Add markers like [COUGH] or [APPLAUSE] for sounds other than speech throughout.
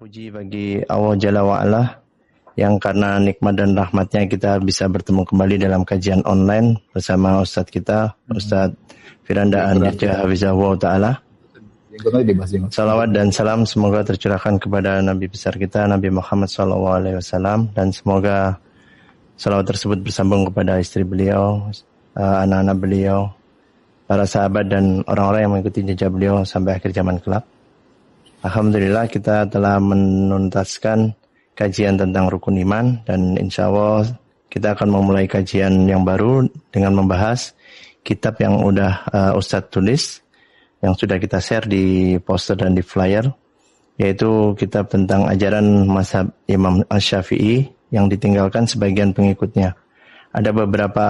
puji bagi Allah Jalla wa'ala yang karena nikmat dan rahmatnya kita bisa bertemu kembali dalam kajian online bersama Ustadz kita, Ustadz Firanda Andirja Hafizahullah Ta'ala. Salawat dan salam semoga tercurahkan kepada Nabi besar kita Nabi Muhammad SAW dan semoga salawat tersebut bersambung kepada istri beliau, eh, anak-anak beliau, para sahabat dan orang-orang yang mengikuti jejak beliau sampai akhir zaman kelak. Alhamdulillah kita telah menuntaskan kajian tentang rukun iman dan insya Allah kita akan memulai kajian yang baru dengan membahas kitab yang udah uh, Ustadz tulis yang sudah kita share di poster dan di flyer yaitu kitab tentang ajaran mazhab Imam Asy-Syafi'i yang ditinggalkan sebagian pengikutnya. Ada beberapa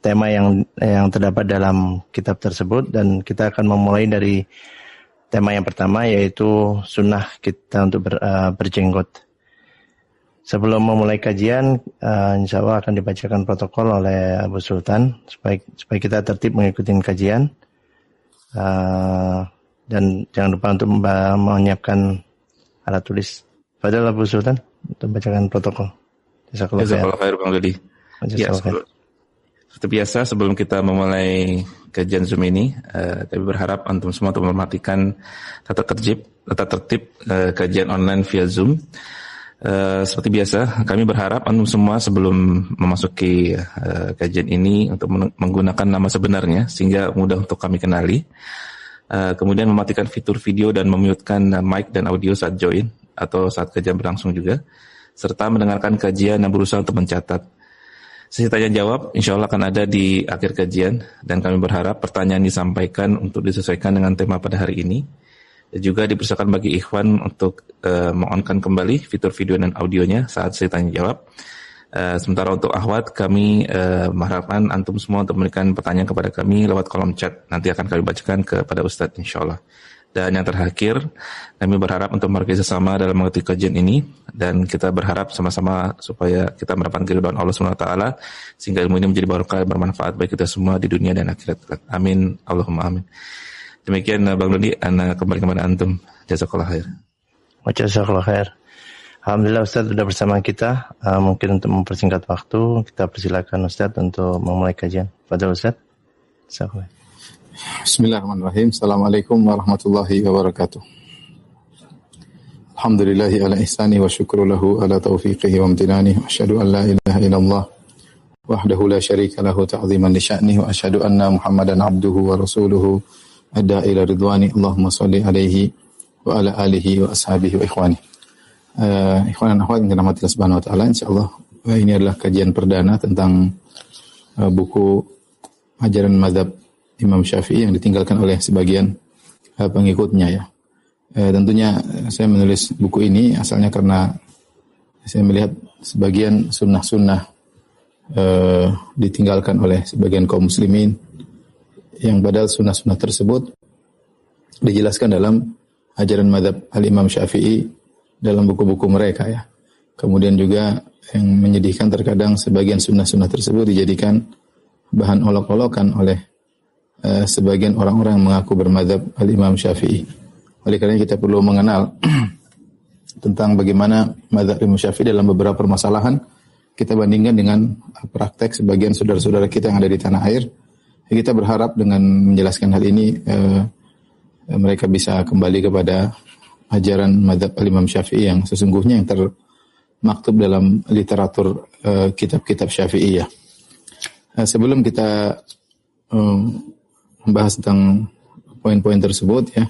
tema yang yang terdapat dalam kitab tersebut dan kita akan memulai dari tema yang pertama yaitu sunnah kita untuk ber, uh, berjenggot. Sebelum memulai kajian, uh, insya Allah akan dibacakan protokol oleh Abu Sultan supaya, supaya kita tertib mengikuti kajian. Uh, dan jangan lupa untuk menyiapkan alat tulis. Padahal Abu Sultan untuk membacakan protokol. Jazakallah khair Bang Dodi. Ya, seperti biasa sebelum kita memulai kajian Zoom ini, uh, kami berharap antum semua untuk mematikan tata tertib, tata tertib uh, kajian online via Zoom. Uh, seperti biasa, kami berharap antum semua sebelum memasuki kajian ini untuk menggunakan nama sebenarnya sehingga mudah untuk kami kenali. Kemudian mematikan fitur video dan memutkan uh, mic dan audio saat join atau saat kajian berlangsung juga, serta mendengarkan kajian dan berusaha untuk mencatat. Sesi tanya jawab insya Allah akan ada di akhir kajian dan kami berharap pertanyaan disampaikan untuk disesuaikan dengan tema pada hari ini. Dan juga dipersilakan bagi ikhwan untuk uh, mengonkan kembali fitur video dan audionya saat sesi tanya jawab. Uh, sementara untuk ahwat kami uh, mengharapkan antum semua untuk memberikan pertanyaan kepada kami lewat kolom chat. Nanti akan kami bacakan kepada Ustadz insya Allah. Dan yang terakhir, kami berharap untuk mari sesama dalam mengerti kajian ini dan kita berharap sama-sama supaya kita mendapatkan keridhaan Allah taala sehingga ilmu ini menjadi barokah bermanfaat bagi kita semua di dunia dan akhirat. Amin. Allahumma amin. Demikian Bang Dodi, Anda kembali kepada antum. Jazakallah khair. Jazakallah khair. Alhamdulillah Ustaz sudah bersama kita. Uh, mungkin untuk mempersingkat waktu, kita persilakan Ustaz untuk memulai kajian. Pada Ustaz. Assalamualaikum. Bismillahirrahmanirrahim. Assalamualaikum warahmatullahi wabarakatuh. Alhamdulillahi ala ihsani wa syukru lahu ala taufiqihi wa amtinani. Wa asyhadu an la ilaha illallah wahdahu la syarika lahu ta'ziman li sya'nihi wa asyhadu anna Muhammadan abduhu wa rasuluhu adda ila ridwani. Allahumma salli alaihi wa ala alihi wa ashabihi wa ikhwani. Uh, ikhwan dan akhwat yang dirahmati Allah Subhanahu wa taala, insyaallah uh, ini adalah kajian perdana tentang uh, buku ajaran mazhab Imam Syafi'i yang ditinggalkan oleh sebagian uh, pengikutnya ya. Uh, tentunya saya menulis buku ini asalnya karena saya melihat sebagian sunnah-sunnah uh, ditinggalkan oleh sebagian kaum muslimin yang padahal sunnah-sunnah tersebut dijelaskan dalam ajaran madhab al-Imam Syafi'i dalam buku-buku mereka ya. Kemudian juga yang menyedihkan terkadang sebagian sunnah-sunnah tersebut dijadikan bahan olok-olokan oleh uh, sebagian orang-orang mengaku bermadhab al-Imam Syafi'i. Oleh karena kita perlu mengenal [CLEARS THROAT] tentang bagaimana madhab Imam Syafi'i dalam beberapa permasalahan kita bandingkan dengan praktek sebagian saudara-saudara kita yang ada di tanah air. Kita berharap dengan menjelaskan hal ini uh, mereka bisa kembali kepada ajaran madhab al-Imam Syafi'i yang sesungguhnya yang termaktub dalam literatur kitab-kitab uh, Syafi'iyah. Uh, sebelum kita membahas tentang poin-poin tersebut ya.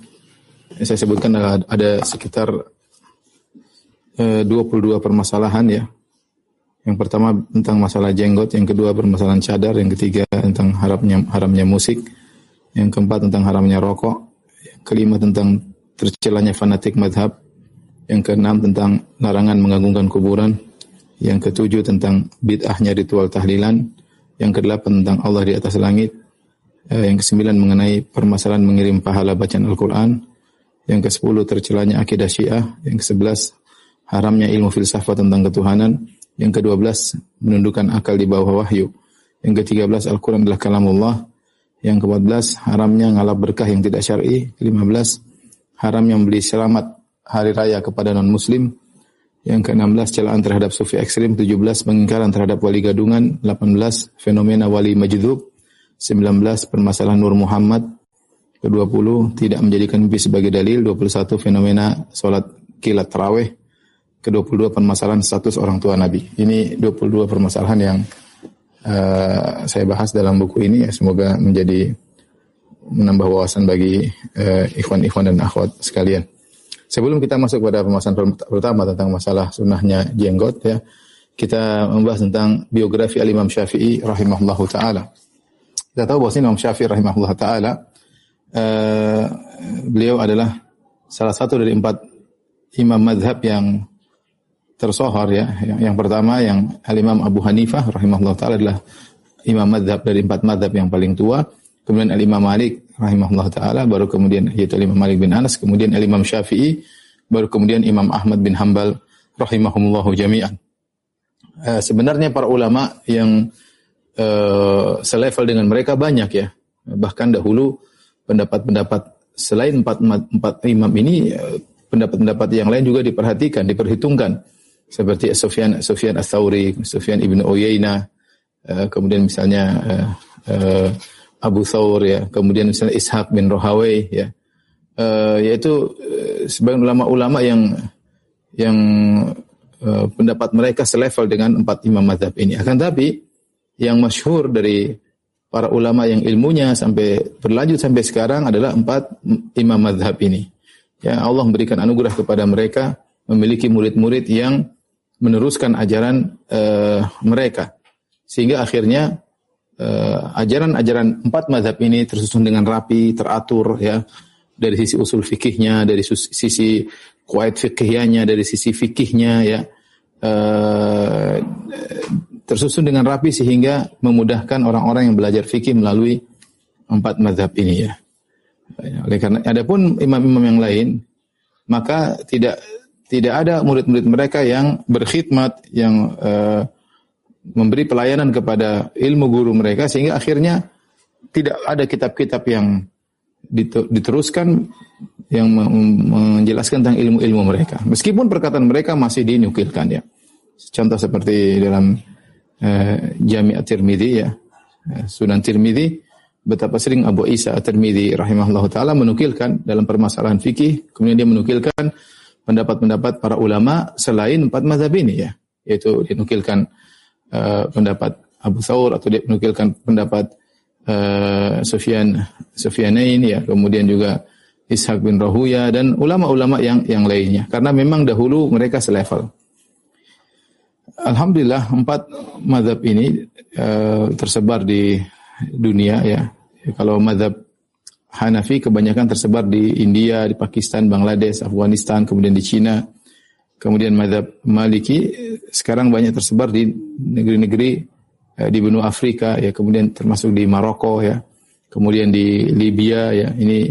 Saya sebutkan ada, ada sekitar eh, 22 permasalahan ya. Yang pertama tentang masalah jenggot, yang kedua permasalahan cadar, yang ketiga tentang haramnya haramnya musik, yang keempat tentang haramnya rokok, yang kelima tentang tercelanya fanatik madhab, yang keenam tentang larangan mengagungkan kuburan, yang ketujuh tentang bid'ahnya ritual tahlilan, yang kedelapan tentang Allah di atas langit, yang kesembilan mengenai permasalahan mengirim pahala bacaan Al-Quran, yang ke sepuluh tercelanya akidah Syiah, yang ke sebelas haramnya ilmu filsafat tentang ketuhanan, yang ke dua belas menundukkan akal di bawah wahyu, yang ke tiga belas Al-Quran adalah kalamullah, yang ke empat belas haramnya ngalap berkah yang tidak syar'i, lima belas haram yang beli selamat hari raya kepada non muslim. Yang ke-16 celaan terhadap sufi ekstrim, 17 pengingkaran terhadap wali gadungan, 18 fenomena wali majdub, 19 permasalahan Nur Muhammad, ke-20 tidak menjadikan mimpi sebagai dalil, 21 fenomena salat kilat tarawih, ke-22 permasalahan status orang tua Nabi. Ini 22 permasalahan yang uh, saya bahas dalam buku ini ya semoga menjadi menambah wawasan bagi uh, ikhwan-ikhwan dan akhwat sekalian. Sebelum kita masuk pada pembahasan pertama tentang masalah sunnahnya jenggot ya, kita membahas tentang biografi Al-Imam Syafi'i rahimahullahu taala. Kita tahu bahwa Imam Syafi'i rahimahullah taala uh, beliau adalah salah satu dari empat imam madhab yang tersohor ya. Yang, yang pertama yang Al-Imam Abu Hanifah rahimahullah taala adalah imam madhab dari empat madhab yang paling tua. Kemudian Al-Imam Malik rahimahullah taala, baru kemudian yaitu Imam Malik bin Anas, kemudian Imam Syafi'i, baru kemudian Imam Ahmad bin Hambal rahimahumullah jami'an. Uh, sebenarnya para ulama yang uh, selevel dengan mereka banyak ya. Bahkan dahulu pendapat-pendapat selain empat, empat imam ini eh, pendapat-pendapat yang lain juga diperhatikan, diperhitungkan. Seperti Sufyan Sufyan Ats-Tsauri, Sufyan Ibnu Uyainah, uh, kemudian misalnya uh, uh, Abu Thawr ya, kemudian misalnya Ishaq bin Rohawai ya, yaitu sebagian ulama-ulama yang yang pendapat mereka selevel dengan empat imam mazhab ini. Akan tapi yang masyhur dari para ulama yang ilmunya sampai berlanjut sampai sekarang adalah empat imam mazhab ini. Ya Allah memberikan anugerah kepada mereka memiliki murid-murid yang meneruskan ajaran uh, mereka. Sehingga akhirnya uh, ajaran-ajaran empat mazhab ini tersusun dengan rapi, teratur ya. Dari sisi usul fikihnya, dari sisi kuait fikihnya, dari sisi fikihnya ya. Uh, tersusun dengan rapi sehingga memudahkan orang-orang yang belajar fikih melalui empat mazhab ini ya. Oleh karena adapun imam-imam yang lain maka tidak tidak ada murid-murid mereka yang berkhidmat yang uh, memberi pelayanan kepada ilmu guru mereka sehingga akhirnya tidak ada kitab-kitab yang diteruskan yang menjelaskan tentang ilmu-ilmu mereka. Meskipun perkataan mereka masih dinukilkan ya. Contoh seperti dalam uh, Jami' At-Tirmidzi ya. Eh, Sunan Tirmidzi betapa sering Abu Isa At-Tirmidzi rahimahullah taala menukilkan dalam permasalahan fikih, kemudian dia menukilkan pendapat-pendapat para ulama selain empat mazhab ini ya, yaitu dinukilkan uh, pendapat Abu Thawr atau dia menukilkan pendapat uh, Sufyan Sufyanain ya, kemudian juga Ishaq bin Rahuya dan ulama-ulama yang yang lainnya. Karena memang dahulu mereka selevel. Alhamdulillah empat madhab ini uh, tersebar di dunia ya. Kalau madhab Hanafi kebanyakan tersebar di India, di Pakistan, Bangladesh, Afghanistan, kemudian di Cina, Kemudian madhab Maliki sekarang banyak tersebar di negeri-negeri eh, di benua Afrika ya, kemudian termasuk di Maroko ya, kemudian di Libya ya. Ini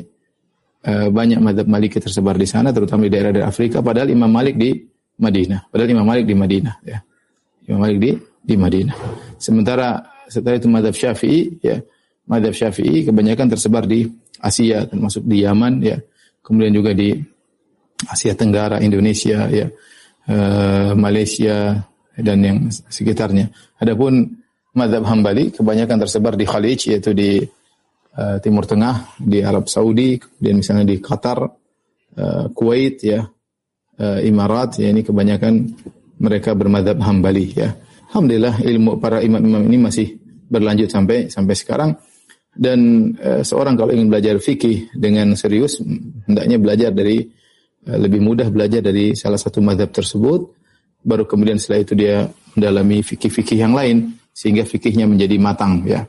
eh, banyak madhab Maliki tersebar di sana, terutama di daerah daerah Afrika. Padahal Imam Malik di Madinah. Padahal Imam Malik di Madinah ya. Imam Malik di di Madinah. Sementara setelah itu madhab Syafi'i ya, madhab Syafi'i kebanyakan tersebar di Asia, termasuk di Yaman ya, kemudian juga di Asia Tenggara, Indonesia, ya, uh, Malaysia dan yang sekitarnya. Adapun madhab Hambali kebanyakan tersebar di Khalij yaitu di uh, Timur Tengah, di Arab Saudi, kemudian misalnya di Qatar, uh, Kuwait, ya, uh, Imarat, ya ini kebanyakan mereka bermadhab Hambali, ya. Alhamdulillah ilmu para imam-imam ini masih berlanjut sampai sampai sekarang dan uh, seorang kalau ingin belajar fikih dengan serius hendaknya belajar dari Eh, lebih mudah belajar dari salah satu madhab tersebut, baru kemudian setelah itu dia mendalami fikih-fikih yang lain, sehingga fikihnya menjadi matang ya.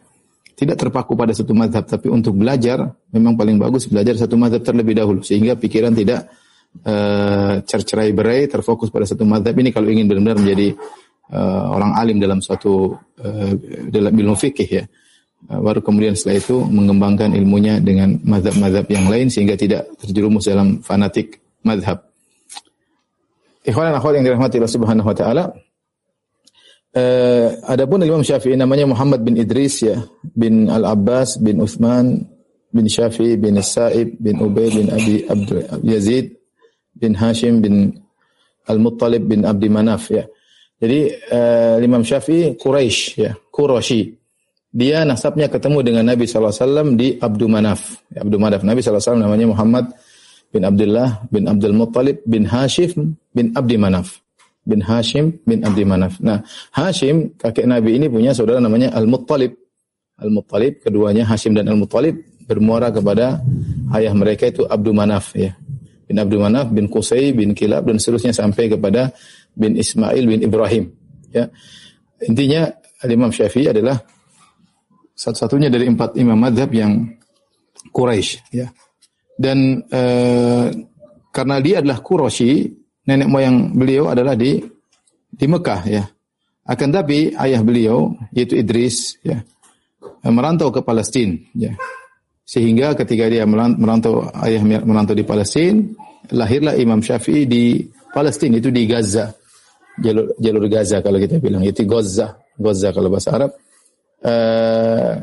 Tidak terpaku pada satu madhab, tapi untuk belajar, memang paling bagus belajar satu madhab terlebih dahulu, sehingga pikiran tidak uh, cercerai berai, terfokus pada satu madhab ini kalau ingin benar-benar menjadi uh, orang alim dalam suatu uh, dalam ilmu fikih ya. baru kemudian setelah itu mengembangkan ilmunya dengan madhab-madhab yang lain sehingga tidak terjerumus dalam fanatik madhab. Ikhwan dan akhwat yang dirahmati Allah Subhanahu wa taala. Uh, adapun Imam Syafi'i namanya Muhammad bin Idris ya, bin Al-Abbas bin Uthman bin Syafi'i bin Sa'ib bin Ubay bin Abi Abdul Yazid bin Hashim bin Al-Muttalib bin Abdi Manaf ya. Jadi uh, Imam Syafi'i Quraisy ya, Quraisy. Dia nasabnya ketemu dengan Nabi SAW di Abdu Manaf. Ya, Abdu Manaf. Nabi SAW namanya Muhammad bin Abdullah bin Abdul Muttalib bin Hashim bin Abdi Manaf. Bin Hashim bin Abdi Manaf. Nah, Hashim kakek Nabi ini punya saudara namanya Al-Muttalib. Al-Muttalib, keduanya Hashim dan Al-Muttalib bermuara kepada ayah mereka itu Abdu Manaf ya. Bin Abdu Manaf bin Qusay bin Kilab dan seterusnya sampai kepada bin Ismail bin Ibrahim. Ya. Intinya Imam Syafi'i adalah satu-satunya dari empat imam madhab yang Quraisy. Ya. Dan eh, karena dia adalah Quraisy, nenek moyang beliau adalah di di Mekah ya. Akan tapi ayah beliau yaitu Idris ya merantau ke Palestina ya. Sehingga ketika dia merantau ayah merantau di Palestina, lahirlah Imam Syafi'i di Palestina itu di Gaza. Jalur jalur Gaza kalau kita bilang itu Gaza. Gaza kalau bahasa Arab. Uh,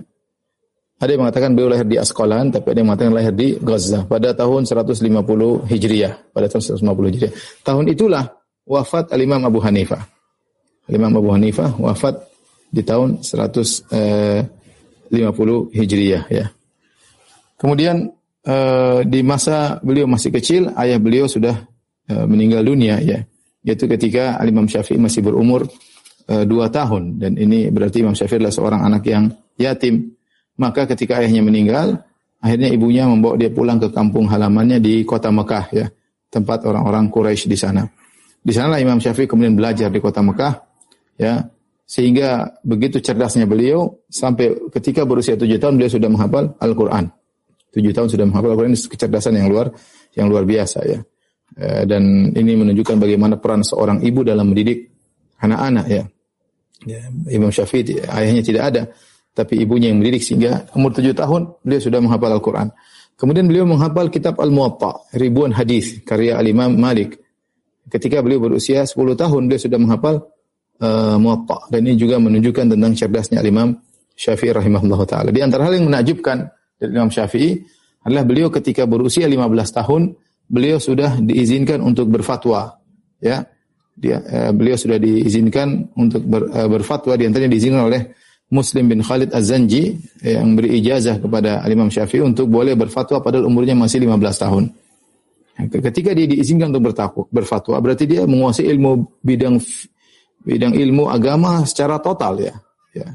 ada yang mengatakan beliau lahir di Askolan tapi ada yang mengatakan lahir di Gaza. Pada tahun 150 Hijriah. Pada tahun 150 Hijriah. Tahun itulah wafat Al Imam Abu Hanifah. Al Imam Abu Hanifah wafat di tahun 150 eh, Hijriah ya kemudian uh, di masa beliau masih kecil ayah beliau sudah uh, meninggal dunia ya yaitu ketika Imam Syafi'i masih berumur uh, dua tahun dan ini berarti Imam Syafi'i adalah seorang anak yang yatim. Maka ketika ayahnya meninggal, akhirnya ibunya membawa dia pulang ke kampung halamannya di kota Mekah ya, tempat orang-orang Quraisy di sana. Di sanalah Imam Syafi'i kemudian belajar di kota Mekah ya, sehingga begitu cerdasnya beliau sampai ketika berusia tujuh tahun beliau sudah menghafal Al-Qur'an. Tujuh tahun sudah menghafal Al-Qur'an ini kecerdasan yang luar yang luar biasa ya. Eh, dan ini menunjukkan bagaimana peran seorang ibu dalam mendidik anak-anak ya. ya. Imam Syafi'i ayahnya tidak ada, tapi ibunya yang mendidik sehingga umur tujuh tahun beliau sudah menghafal Al-Quran. Kemudian beliau menghafal kitab Al-Muwatta, ribuan hadis karya Al-Imam Malik. Ketika beliau berusia 10 tahun beliau sudah menghafal uh, Muwatta dan ini juga menunjukkan tentang cerdasnya Al-Imam Syafi'i rahimahullah taala. Di antara hal yang menakjubkan dari Imam Syafi'i adalah beliau ketika berusia 15 tahun beliau sudah diizinkan untuk berfatwa ya dia eh, beliau sudah diizinkan untuk ber, eh, berfatwa di antaranya diizinkan oleh Muslim bin Khalid Az-Zanji eh, yang beri ijazah kepada Imam Syafi'i untuk boleh berfatwa padahal umurnya masih 15 tahun. Ketika dia diizinkan untuk bertakwa, berfatwa, berarti dia menguasai ilmu bidang bidang ilmu agama secara total ya. ya.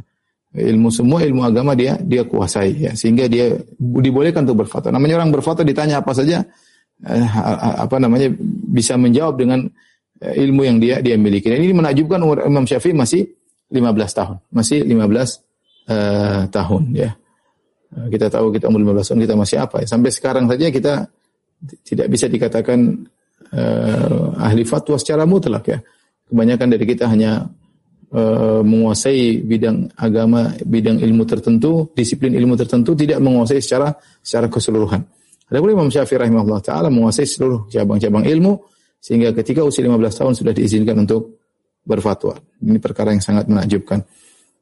Ilmu semua ilmu agama dia dia kuasai ya sehingga dia dibolehkan untuk berfatwa. Namanya orang berfatwa ditanya apa saja eh, apa namanya bisa menjawab dengan eh, ilmu yang dia dia miliki. Dan ini menakjubkan umur Imam Syafi'i masih 15 tahun, masih 15 uh, eh, tahun ya. Eh, kita tahu kita umur 15 tahun kita masih apa ya. Sampai sekarang saja kita tidak bisa dikatakan uh, ahli fatwa secara mutlak ya. Kebanyakan dari kita hanya uh, menguasai bidang agama, bidang ilmu tertentu, disiplin ilmu tertentu, tidak menguasai secara secara keseluruhan. Adapun Imam Syafi'i rahimahullah taala menguasai seluruh cabang-cabang ilmu sehingga ketika usia 15 tahun sudah diizinkan untuk berfatwa. Ini perkara yang sangat menakjubkan.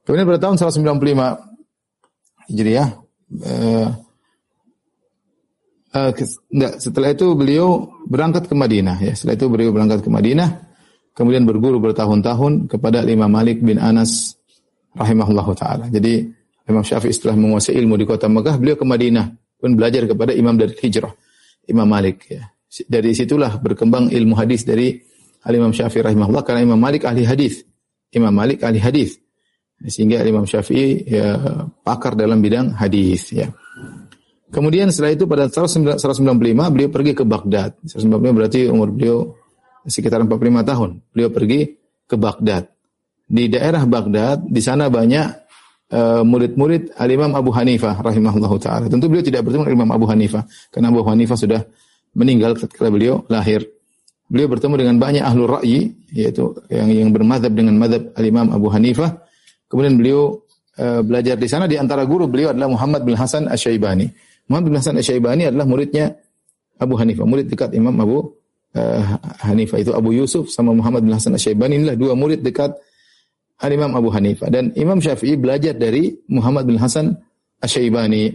Kemudian pada tahun 195 Hijriah eh, eh, enggak, setelah itu beliau berangkat ke Madinah ya. Setelah itu beliau berangkat ke Madinah kemudian berguru bertahun-tahun kepada Imam Malik bin Anas rahimahullah taala. Jadi Imam Syafi'i setelah menguasai ilmu di kota Mekah, beliau ke Madinah pun belajar kepada imam dari hijrah, Imam Malik. Ya. Dari situlah berkembang ilmu hadis dari Al Imam Syafi'i rahimahullah karena Imam Malik ahli hadis. Imam Malik ahli hadis. Sehingga Imam Syafi'i ya, pakar dalam bidang hadis ya. Kemudian setelah itu pada tahun 195 beliau pergi ke Baghdad. 195 berarti umur beliau sekitar 45 tahun. Beliau pergi ke Baghdad. Di daerah Baghdad, di sana banyak Eh, murid-murid Al-Imam Abu Hanifah rahimahullahu taala. Tentu beliau tidak bertemu dengan Imam Abu Hanifah karena Abu Hanifah sudah meninggal ketika beliau lahir. Beliau bertemu dengan banyak ahlu ra'yi yaitu yang yang bermadhab dengan madhab Al-Imam Abu Hanifah. Kemudian beliau uh, belajar di sana di antara guru beliau adalah Muhammad bin Hasan Asy-Syaibani. Muhammad bin Hasan Asy-Syaibani adalah muridnya Abu Hanifah, murid dekat Imam Abu uh, Hanifah itu Abu Yusuf sama Muhammad bin Hasan Asy-Syaibani. Inilah dua murid dekat Al-Imam Abu Hanifah dan Imam Syafi'i belajar dari Muhammad bin Hasan Asy-Syaibani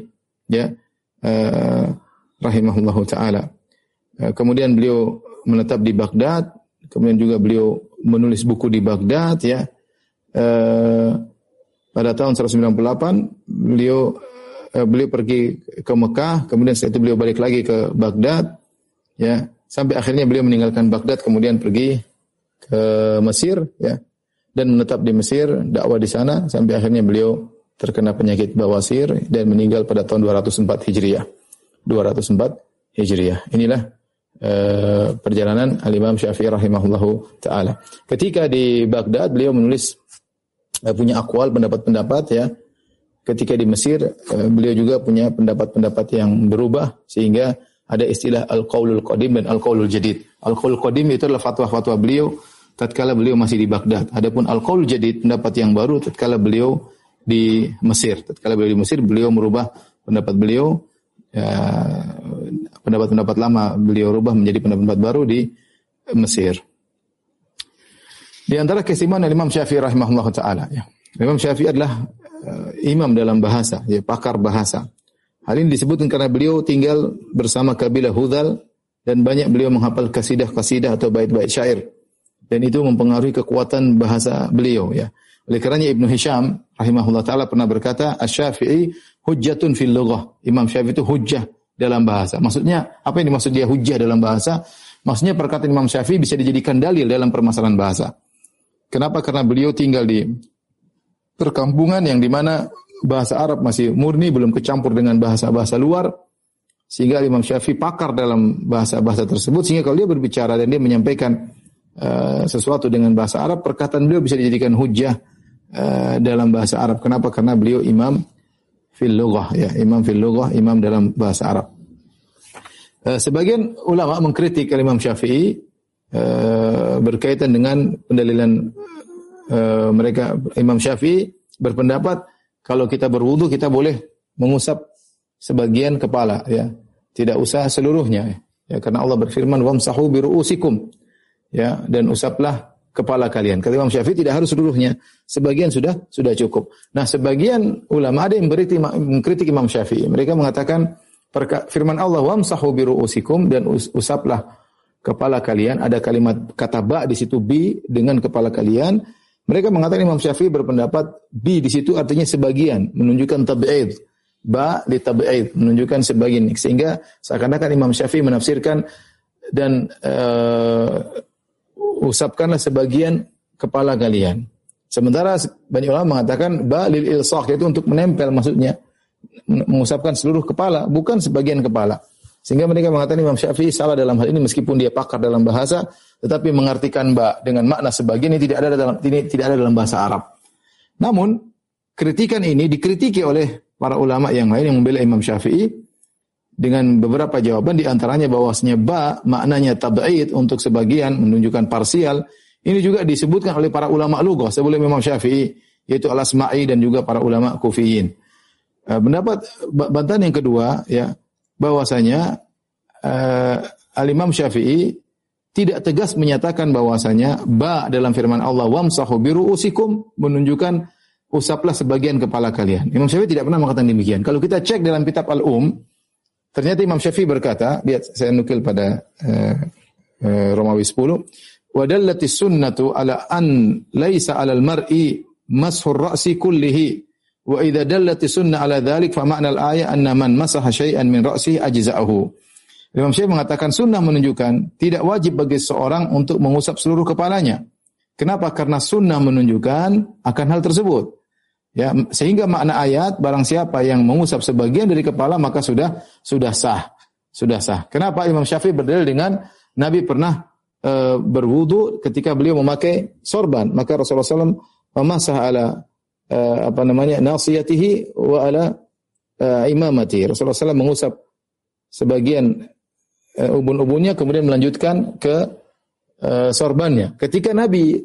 ya. Uh, rahimahullahu taala. Uh, kemudian beliau menetap di Baghdad, kemudian juga beliau menulis buku di Baghdad ya. Eh, pada tahun 198 beliau eh, beliau pergi ke Mekah, kemudian setelah itu beliau balik lagi ke Baghdad ya, sampai akhirnya beliau meninggalkan Baghdad kemudian pergi ke Mesir ya dan menetap di Mesir, dakwah di sana sampai akhirnya beliau terkena penyakit bawasir dan meninggal pada tahun 204 Hijriah. 204 Hijriah. Inilah uh, perjalanan Al-Imam Syafi'i rahimahullahu taala. Ketika di Baghdad beliau menulis uh, punya akwal pendapat-pendapat ya. Ketika di Mesir uh, beliau juga punya pendapat-pendapat yang berubah sehingga ada istilah al-qaulul qadim dan al-qaulul jadid. Al-qaulul qadim itu adalah fatwa-fatwa beliau tatkala beliau masih di Baghdad. Adapun al-qaulul jadid pendapat yang baru tatkala beliau di Mesir. Tatkala beliau di Mesir beliau merubah pendapat beliau ya, pendapat-pendapat lama beliau rubah menjadi pendapat-pendapat baru di Mesir. Di antara keistimewaan Imam Syafi'i rahimahullah taala ya. Imam Syafi'i adalah uh, imam dalam bahasa, ya pakar bahasa. Hal ini disebutkan karena beliau tinggal bersama kabilah Hudal dan banyak beliau menghafal kasidah-kasidah atau bait-bait syair. Dan itu mempengaruhi kekuatan bahasa beliau ya. Oleh karenanya Ibnu Hisham rahimahullah taala pernah berkata, "Asy-Syafi'i hujjatun fil lughah." Imam Syafi'i itu hujjah dalam bahasa. Maksudnya apa yang dimaksud dia hujjah dalam bahasa? Maksudnya perkataan Imam Syafi'i bisa dijadikan dalil dalam permasalahan bahasa. Kenapa? Karena beliau tinggal di perkampungan yang di mana bahasa Arab masih murni, belum kecampur dengan bahasa-bahasa luar. Sehingga Imam Syafi'i pakar dalam bahasa-bahasa tersebut. Sehingga kalau dia berbicara dan dia menyampaikan uh, sesuatu dengan bahasa Arab, perkataan beliau bisa dijadikan hujjah uh, dalam bahasa Arab. Kenapa? Karena beliau imam fil lughah ya, imam fil lughah, imam dalam bahasa Arab. Uh, sebagian ulama mengkritik Imam Syafi'i uh, berkaitan dengan pendalilan uh, mereka Imam Syafi'i berpendapat kalau kita berwudu kita boleh mengusap sebagian kepala ya. Tidak usah seluruhnya ya karena Allah berfirman wamsahu biruusikum ya dan usaplah kepala kalian. Kata Imam Syafi'i tidak harus seluruhnya. Sebagian sudah sudah cukup. Nah, sebagian ulama ada yang mengkritik Imam Syafi'i. Mereka mengatakan firman Allah wamsahu biruusikum dan usaplah kepala kalian. Ada kalimat kata ba di situ bi dengan kepala kalian. Mereka mengatakan Imam Syafi'i berpendapat bi di situ artinya sebagian, menunjukkan tab'id. Ba di tab'id, menunjukkan sebagian. Sehingga seakan-akan Imam Syafi'i menafsirkan dan uh, usapkanlah sebagian kepala kalian. Sementara banyak ulama mengatakan ba lil ilsaq yaitu untuk menempel maksudnya mengusapkan seluruh kepala bukan sebagian kepala. Sehingga mereka mengatakan Imam Syafi'i salah dalam hal ini meskipun dia pakar dalam bahasa, tetapi mengartikan ba dengan makna sebagian ini tidak ada dalam ini tidak ada dalam bahasa Arab. Namun kritikan ini dikritiki oleh para ulama yang lain yang membela Imam Syafi'i dengan beberapa jawaban di antaranya bahwasanya ba maknanya tab'id untuk sebagian menunjukkan parsial. Ini juga disebutkan oleh para ulama lughah sebelum Imam Syafi'i yaitu Al-Asma'i dan juga para ulama Kufiyin. Eh, pendapat bantahan yang kedua ya bahwasanya uh, Al-Imam Syafi'i tidak tegas menyatakan bahwasanya ba dalam firman Allah wamsahu biruusikum menunjukkan usaplah sebagian kepala kalian. Imam Syafi'i tidak pernah mengatakan demikian. Kalau kita cek dalam kitab Al-Um, ternyata Imam Syafi'i berkata, lihat saya nukil pada uh, uh, Romawi 10, wa dallatis sunnatu ala an laisa 'alal mar'i mashur ra'si kullihi Wa idza dallati sunnah ala dzalik fa ma'na al-ayah anna man masaha syai'an min ra'sihi ajza'ahu. Imam Syafi'i mengatakan sunnah menunjukkan tidak wajib bagi seorang untuk mengusap seluruh kepalanya. Kenapa? Karena sunnah menunjukkan akan hal tersebut. Ya, sehingga makna ayat barang siapa yang mengusap sebagian dari kepala maka sudah sudah sah. Sudah sah. Kenapa Imam Syafi'i berdalil dengan Nabi pernah e, berwudu ketika beliau memakai sorban, maka Rasulullah SAW memasah ala uh, apa namanya nasiyatihi wa ala uh, imamati. Rasulullah SAW mengusap sebagian uh, ubun-ubunnya kemudian melanjutkan ke uh, sorbannya. Ketika Nabi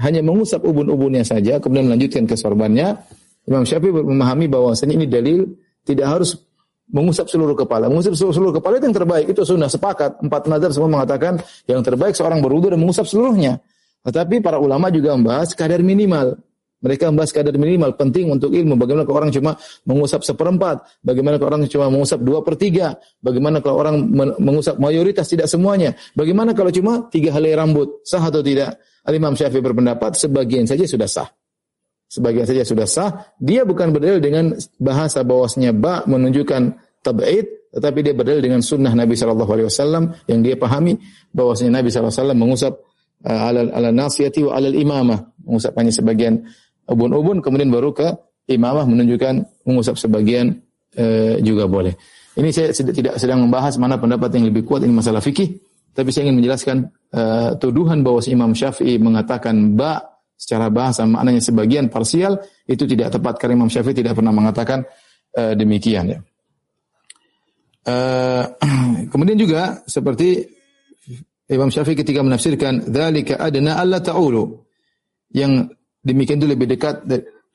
hanya mengusap ubun-ubunnya saja kemudian melanjutkan ke sorbannya, Imam Syafi'i memahami bahwasanya ini dalil tidak harus mengusap seluruh kepala. Mengusap seluruh, seluruh kepala itu yang terbaik. Itu sunnah sepakat. Empat nazar semua mengatakan yang terbaik seorang berwudu dan mengusap seluruhnya. Tetapi para ulama juga membahas kadar minimal Mereka membahas kadar minimal penting untuk ilmu. Bagaimana kalau orang cuma mengusap seperempat, bagaimana kalau orang cuma mengusap dua per tiga, bagaimana kalau orang mengusap mayoritas tidak semuanya, bagaimana kalau cuma tiga helai rambut, sah atau tidak? Al Imam Syafi'i berpendapat sebagian saja sudah sah. Sebagian saja sudah sah. Dia bukan berdalil dengan bahasa bahwasanya ba menunjukkan tab'id, tetapi dia berdalil dengan sunnah Nabi Shallallahu Alaihi Wasallam yang dia pahami bahwasanya Nabi Shallallahu Alaihi Wasallam mengusap uh, ala ala nasiyati wa ala imamah mengusap hanya sebagian ubun-ubun kemudian baru ke imamah menunjukkan mengusap sebagian e, juga boleh. Ini saya tidak sedang membahas mana pendapat yang lebih kuat ini masalah fikih, tapi saya ingin menjelaskan e, tuduhan bahwa Imam Syafi'i mengatakan ba secara bahasa maknanya sebagian parsial itu tidak tepat karena Imam Syafi'i tidak pernah mengatakan e, demikian ya. E, [CLEARS THROAT] kemudian juga seperti Imam Syafi'i ketika menafsirkan dzalika adna alla ta'ulu yang demikian itu lebih dekat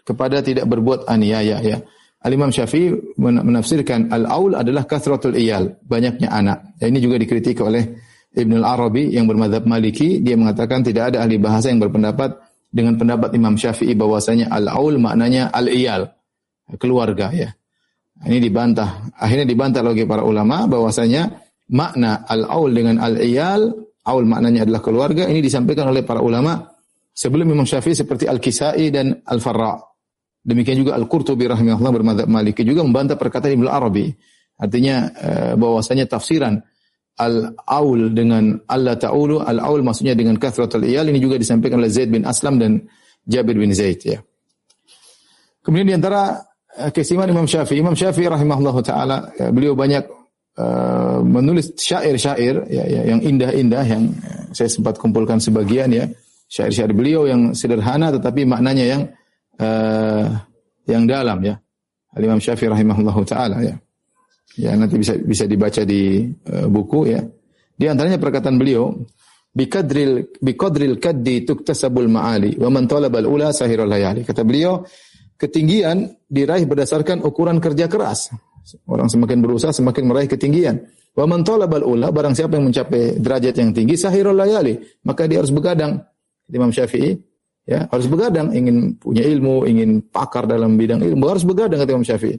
kepada tidak berbuat aniaya ya. Al-Imam Syafi'i menafsirkan al-aul adalah kasratul iyal, banyaknya anak. Ya, ini juga dikritik oleh Ibn al-Arabi yang bermadhab Maliki, dia mengatakan tidak ada ahli bahasa yang berpendapat dengan pendapat Imam Syafi'i bahwasanya al-aul maknanya al-iyal, keluarga ya. Ini dibantah. Akhirnya dibantah lagi para ulama bahwasanya makna al-aul dengan al-iyal, aul maknanya adalah keluarga, ini disampaikan oleh para ulama Sebelum Imam Syafi'i seperti Al-Kisai dan Al-Farra. Demikian juga Al-Qurtubi rahimahullah bermadzhab Maliki juga membantah perkataan Ibnu Arabi. Artinya eh, bahwasanya tafsiran al-aul dengan Allah ta'ulu, al-aul maksudnya dengan kathratul iyal ini juga disampaikan oleh Zaid bin Aslam dan Jabir bin Zaid ya. Kemudian di antara eh, Imam Syafi'i, Imam Syafi'i rahimahullah taala ya, beliau banyak uh, menulis syair-syair ya, ya, yang indah-indah yang saya sempat kumpulkan sebagian ya syair-syair beliau yang sederhana tetapi maknanya yang uh, yang dalam ya. Al Imam Syafi'i rahimahullahu taala ya. Ya nanti bisa bisa dibaca di uh, buku ya. Di antaranya perkataan beliau bikadril bikadril kaddi tuktasabul ma'ali wa man talabal ula sahirul layali. Kata beliau ketinggian diraih berdasarkan ukuran kerja keras. Orang semakin berusaha semakin meraih ketinggian. Wa man talabal ula barang siapa yang mencapai derajat yang tinggi sahirul layali, maka dia harus begadang Imam Syafi'i ya harus begadang ingin punya ilmu ingin pakar dalam bidang ilmu harus begadang kata Imam Syafi'i.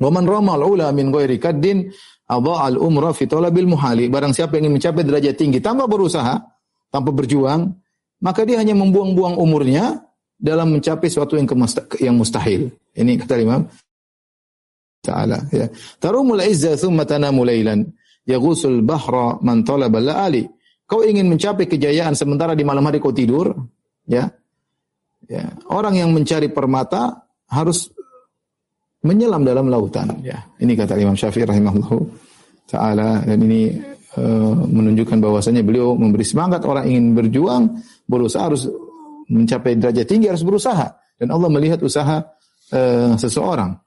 Wa man ramal ula min ghairi kaddin al umra fi talabil muhali. Barang siapa yang ingin mencapai derajat tinggi tanpa berusaha tanpa berjuang maka dia hanya membuang-buang umurnya dalam mencapai suatu yang yang mustahil. Ini kata Imam Ta'ala ya. Tarumul izza thumma tanamu lailan yaghusul bahra man talaba la'ali Kau ingin mencapai kejayaan sementara di malam hari kau tidur, ya. Ya, orang yang mencari permata harus menyelam dalam lautan, ya. Ini kata Imam Syafi'i rahimahullah taala dan ini uh, menunjukkan bahwasanya beliau memberi semangat orang ingin berjuang, berusaha harus mencapai derajat tinggi harus berusaha dan Allah melihat usaha uh, seseorang.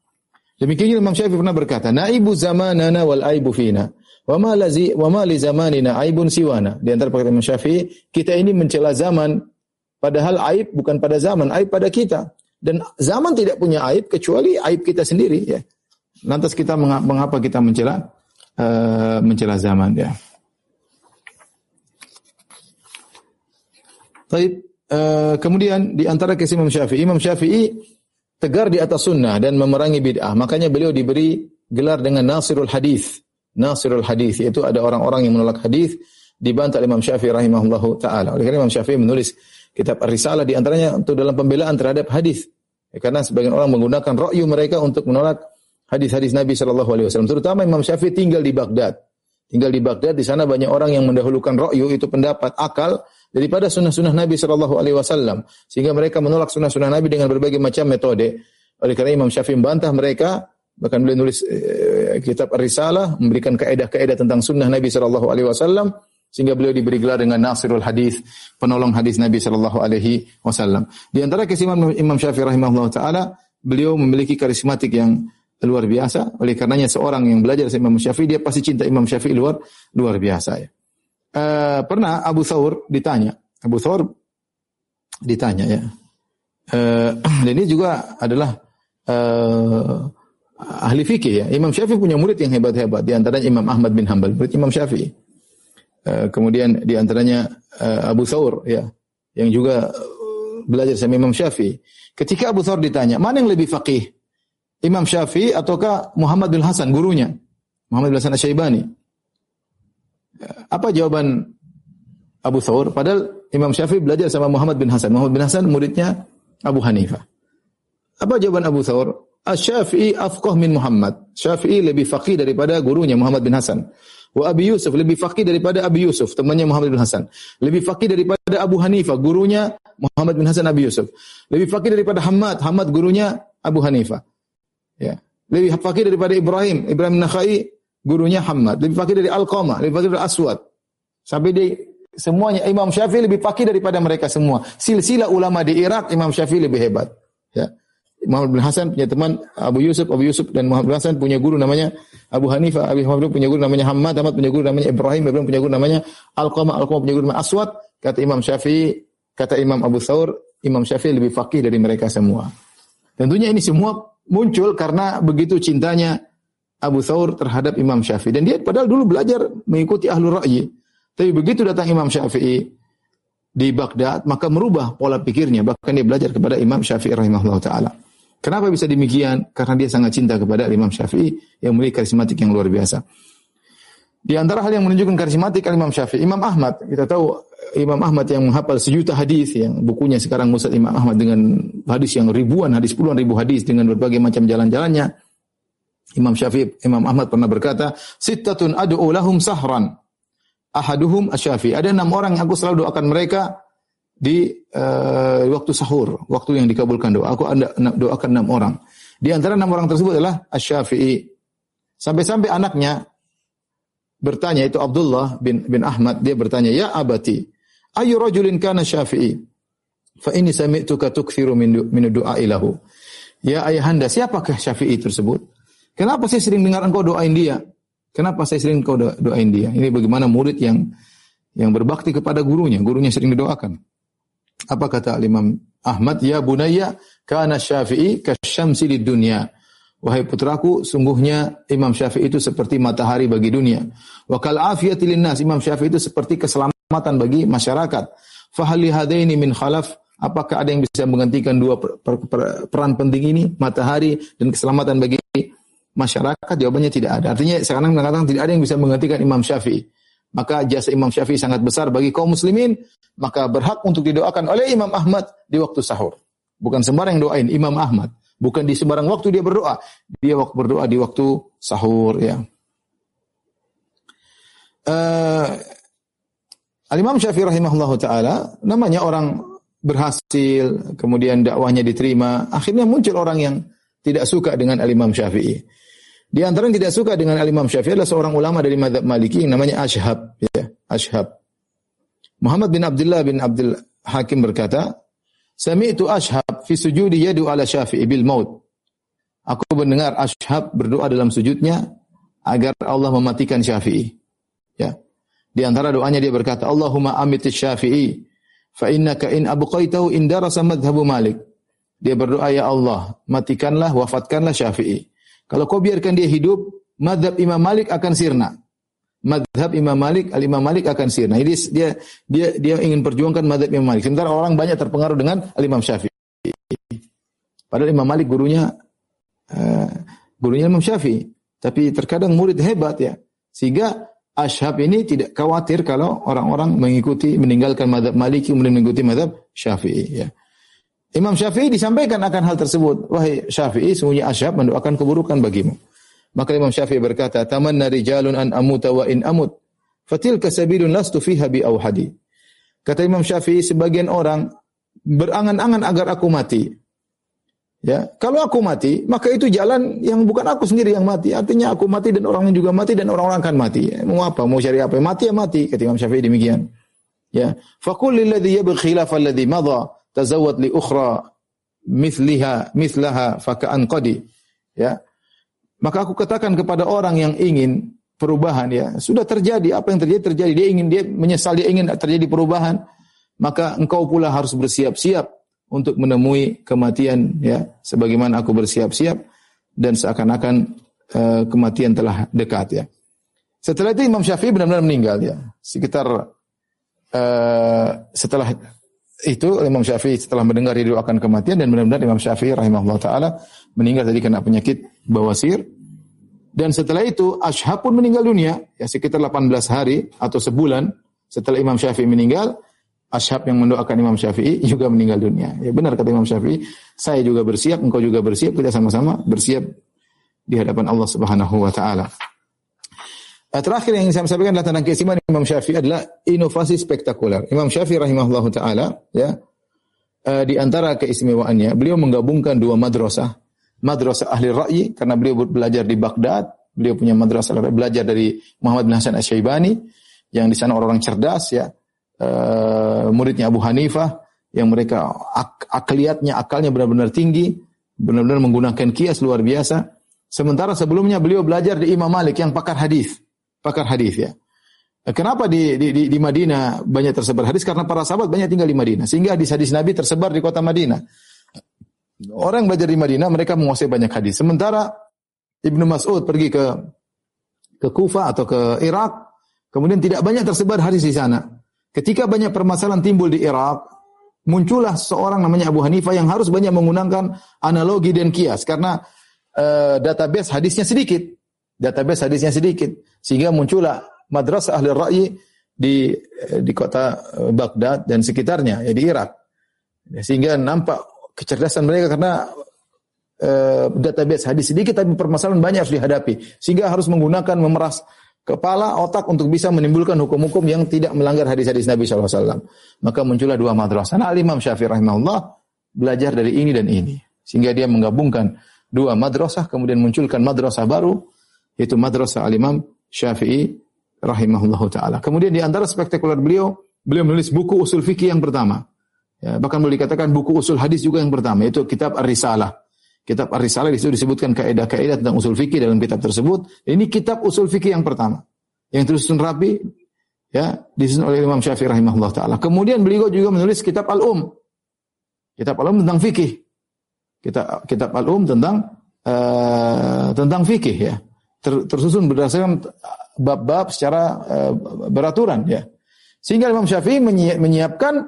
Demikian Imam Syafi'i pernah berkata, "Naibu zamanana wal aibu fina." Wa ma lazi wa ma li zamanina aibun siwana. Di antara perkataan Imam Syafi'i, kita ini mencela zaman padahal aib bukan pada zaman, aib pada kita. Dan zaman tidak punya aib kecuali aib kita sendiri ya. Lantas kita mengapa kita mencela uh, mencela zaman ya. Baik, uh, kemudian di antara kisah Imam Syafi'i, Imam Syafi'i tegar di atas sunnah dan memerangi bid'ah. Makanya beliau diberi gelar dengan Nasirul Hadis. Nasirul Hadis yaitu ada orang-orang yang menolak hadis dibantah Imam Syafi'i rahimahullahu taala. Oleh karena Imam Syafi'i menulis kitab Ar-Risalah di antaranya untuk dalam pembelaan terhadap hadis. Ya, karena sebagian orang menggunakan ra'yu mereka untuk menolak hadis-hadis Nabi Shallallahu alaihi wasallam. Terutama Imam Syafi'i tinggal di Baghdad. Tinggal di Baghdad, di sana banyak orang yang mendahulukan ra'yu itu pendapat akal daripada sunnah-sunnah Nabi Shallallahu alaihi wasallam. Sehingga mereka menolak sunnah-sunnah Nabi dengan berbagai macam metode. Oleh karena Imam Syafi'i membantah mereka bahkan beliau nulis eh, kitab Ar-Risalah memberikan kaidah-kaidah tentang sunnah Nabi sallallahu alaihi wasallam sehingga beliau diberi gelar dengan Nasirul Hadis, penolong hadis Nabi sallallahu alaihi wasallam. Di antara kesimpulan Imam Syafi'i rahimahullah taala, beliau memiliki karismatik yang luar biasa. Oleh karenanya seorang yang belajar dari Imam Syafi'i dia pasti cinta Imam Syafi'i luar luar biasa ya. Uh, pernah Abu Thawr ditanya, Abu Thawr ditanya ya. [CLEARS THROAT] Dan ini juga adalah uh, ahli fikih ya. Imam Syafi'i punya murid yang hebat-hebat. Di antaranya Imam Ahmad bin Hambal, murid Imam Syafi'i. Uh, kemudian di antaranya uh, Abu Thawr ya, yang juga uh, belajar sama Imam Syafi'i. Ketika Abu Thawr ditanya, mana yang lebih faqih? Imam Syafi'i ataukah Muhammad bin Hasan, gurunya? Muhammad bin Hasan Asyaibani. Apa jawaban Abu Thawr? Padahal Imam Syafi'i belajar sama Muhammad bin Hasan. Muhammad bin Hasan muridnya Abu Hanifah. Apa jawaban Abu Thawr? Asy-Syafi'i afqah min Muhammad. Syafi'i lebih faqih daripada gurunya Muhammad bin Hasan. Wa Abi Yusuf lebih faqih daripada Abi Yusuf, temannya Muhammad bin Hasan. Lebih faqih daripada Abu Hanifah, gurunya Muhammad bin Hasan Abi Yusuf. Lebih faqih daripada Hamad, Hamad gurunya Abu Hanifah. Ya. Lebih faqih daripada Ibrahim, Ibrahim Nakhai gurunya Hamad. Lebih faqih dari Al-Qamah, lebih faqih dari Aswad. Sampai di semuanya Imam Syafi'i lebih faqih daripada mereka semua. Silsilah ulama di Irak Imam Syafi'i lebih hebat. Ya. Muhammad bin Hasan punya teman Abu Yusuf, Abu Yusuf dan Muhammad bin Hasan punya guru namanya Abu Hanifah, Abu Hanifah punya guru namanya Hamad, Hamad punya guru namanya Ibrahim, Ibrahim punya guru namanya Al-Qamah, Al-Qamah punya guru namanya Aswad. Kata Imam Syafi'i, kata Imam Abu Thawr, Imam Syafi'i lebih fakih dari mereka semua. Tentunya ini semua muncul karena begitu cintanya Abu Thawr terhadap Imam Syafi'i. Dan dia padahal dulu belajar mengikuti ahlul ra'yi. Tapi begitu datang Imam Syafi'i di Baghdad, maka merubah pola pikirnya. Bahkan dia belajar kepada Imam Syafi'i rahimahullah ta'ala. Kenapa bisa demikian? Karena dia sangat cinta kepada Imam Syafi'i yang memiliki karismatik yang luar biasa. Di antara hal yang menunjukkan karismatik Imam Syafi'i, Imam Ahmad, kita tahu Imam Ahmad yang menghafal sejuta hadis yang bukunya sekarang Musad Imam Ahmad dengan hadis yang ribuan hadis puluhan ribu hadis dengan berbagai macam jalan-jalannya. Imam Syafi'i, Imam Ahmad pernah berkata, "Sittatun ad'u lahum sahran." Ahaduhum asy-Syafi'i. Ada enam orang yang aku selalu doakan mereka di uh, waktu sahur, waktu yang dikabulkan doa. Aku anda doakan enam orang. Di antara enam orang tersebut adalah Asy-Syafi'i. Sampai-sampai anaknya bertanya itu Abdullah bin bin Ahmad dia bertanya, "Ya abati, ayu rajulin kana Syafi'i?" Fa inni sami'tuka tukthiru min min du'a ilahu. Ya ayahanda, siapakah Syafi'i tersebut? Kenapa saya sering dengar engkau doain dia? Kenapa saya sering engkau doain dia? Ini bagaimana murid yang yang berbakti kepada gurunya, gurunya sering didoakan. Apa kata Imam Ahmad? Ya bunaya kana syafi'i kasyamsi di dunia. Wahai putraku, sungguhnya Imam Syafi'i itu seperti matahari bagi dunia. Wa kal afiyati linnas, Imam Syafi'i itu seperti keselamatan bagi masyarakat. Fahali hadaini min khalaf, apakah ada yang bisa menggantikan dua per, per, per, peran penting ini, matahari dan keselamatan bagi masyarakat? Jawabannya tidak ada. Artinya sekarang mengatakan tidak ada yang bisa menggantikan Imam Syafi'i maka jasa Imam Syafi'i sangat besar bagi kaum muslimin, maka berhak untuk didoakan oleh Imam Ahmad di waktu sahur. Bukan sembarang doain Imam Ahmad, bukan di sembarang waktu dia berdoa. Dia waktu berdoa di waktu sahur ya. Uh, Al-Imam Syafi'i rahimahullah taala namanya orang berhasil, kemudian dakwahnya diterima, akhirnya muncul orang yang tidak suka dengan Al-Imam Syafi'i. Di antara yang tidak suka dengan Al-Imam Syafi'i adalah seorang ulama dari madhab Maliki yang namanya Ashab. Ya. Muhammad bin Abdullah bin Abdul Hakim berkata, Sami'tu Ashab fi sujudi yadu ala Syafi'i bil maut. Aku mendengar Ashab berdoa dalam sujudnya agar Allah mematikan Syafi'i. Ya. Di antara doanya dia berkata, Allahumma amit Syafi'i fa innaka in abqaitahu in darasa madhhabu Malik. Dia berdoa, ya Allah, matikanlah, wafatkanlah Syafi'i. Kalau kau biarkan dia hidup, madhab Imam Malik akan sirna. Madhab Imam Malik, Al Imam Malik akan sirna. Jadi dia dia dia ingin perjuangkan madhab Imam Malik. Sementara orang banyak terpengaruh dengan Al Imam Syafi'i. Padahal Imam Malik gurunya uh, gurunya Imam Syafi'i. Tapi terkadang murid hebat ya. Sehingga Ashab ini tidak khawatir kalau orang-orang mengikuti meninggalkan madhab Maliki mengikuti madhab Syafi'i ya. Imam Syafi'i disampaikan akan hal tersebut. Wahai Syafi'i, sungguhnya Asyab mendoakan keburukan bagimu. Maka Imam Syafi'i berkata, Tamanna rijalun an amuta wa in amut. Fatil kasabilun lastu fiha bi awhadi. Kata Imam Syafi'i, sebagian orang berangan-angan agar aku mati. Ya, kalau aku mati, maka itu jalan yang bukan aku sendiri yang mati. Artinya aku mati dan orang lain juga mati dan orang-orang akan mati. Mau apa? Mau cari apa? Mati ya mati. Kata Imam Syafi'i demikian. Ya, faqul lilladhi yabghi khilaf alladhi madha tazawwad li ukhra mithliha mithlaha faka'an qadi. Ya. Maka aku katakan kepada orang yang ingin perubahan ya. Sudah terjadi apa yang terjadi terjadi. Dia ingin dia menyesal dia ingin terjadi perubahan. Maka engkau pula harus bersiap-siap untuk menemui kematian ya. Sebagaimana aku bersiap-siap dan seakan-akan uh, kematian telah dekat ya. Setelah itu Imam Syafi'i benar-benar meninggal ya. Sekitar uh, setelah itu Imam Syafi'i setelah mendengar dia akan kematian dan benar-benar Imam Syafi'i rahimahullah taala meninggal tadi kena penyakit bawasir dan setelah itu Ashab pun meninggal dunia ya sekitar 18 hari atau sebulan setelah Imam Syafi'i meninggal Ashab yang mendoakan Imam Syafi'i juga meninggal dunia. Ya benar kata Imam Syafi'i, saya juga bersiap, engkau juga bersiap, kita sama-sama bersiap di hadapan Allah Subhanahu wa taala. Eh, terakhir yang saya sampaikan adalah tentang keistimewaan Imam Syafi'i adalah inovasi spektakuler. Imam Syafi'i rahimahullah taala ya uh, di antara keistimewaannya beliau menggabungkan dua madrasah. Madrasah ahli ra'yi karena beliau belajar di Baghdad, beliau punya madrasah belajar dari Muhammad bin Hasan Asy-Syaibani yang di sana orang-orang cerdas ya. Uh, muridnya Abu Hanifah yang mereka ak akliatnya akalnya benar-benar tinggi, benar-benar menggunakan kias luar biasa. Sementara sebelumnya beliau belajar di Imam Malik yang pakar hadis pakar hadis ya. Kenapa di, di, di, di Madinah banyak tersebar hadis? Karena para sahabat banyak tinggal di Madinah. Sehingga hadis-hadis Nabi tersebar di kota Madinah. Orang yang belajar di Madinah, mereka menguasai banyak hadis. Sementara Ibnu Mas'ud pergi ke ke Kufa atau ke Irak, kemudian tidak banyak tersebar hadis di sana. Ketika banyak permasalahan timbul di Irak, muncullah seorang namanya Abu Hanifah yang harus banyak menggunakan analogi dan kias karena uh, database hadisnya sedikit database hadisnya sedikit sehingga muncullah madrasah ahli ra'yi di di kota eh, Baghdad dan sekitarnya ya di Irak ya, sehingga nampak kecerdasan mereka karena uh, database hadis sedikit tapi permasalahan banyak harus dihadapi sehingga harus menggunakan memeras kepala otak untuk bisa menimbulkan hukum-hukum yang tidak melanggar hadis-hadis Nabi SAW. Maka muncullah dua madrasah. Nah, Imam Syafi'i rahimahullah belajar dari ini dan ini. Sehingga dia menggabungkan dua madrasah, kemudian munculkan madrasah baru, yaitu madrasah al-Imam Syafi'i rahimahullahu taala. Kemudian di antara spektakuler beliau, beliau menulis buku usul fikih yang pertama. Ya, bahkan boleh dikatakan buku usul hadis juga yang pertama, yaitu kitab Ar-Risalah. Kitab Ar-Risalah di situ disebutkan kaidah-kaidah tentang usul fikih dalam kitab tersebut. Ini kitab usul fikih yang pertama. Yang tersusun rapi ya, disusun oleh Imam Syafi'i rahimahullah taala. Kemudian beliau juga menulis kitab Al-Um. Kitab Al-Um tentang fikih. Kitab kitab Al-Um tentang uh, tentang fikih ya ter, tersusun berdasarkan bab-bab secara uh, beraturan ya. Sehingga Imam Syafi'i menyiapkan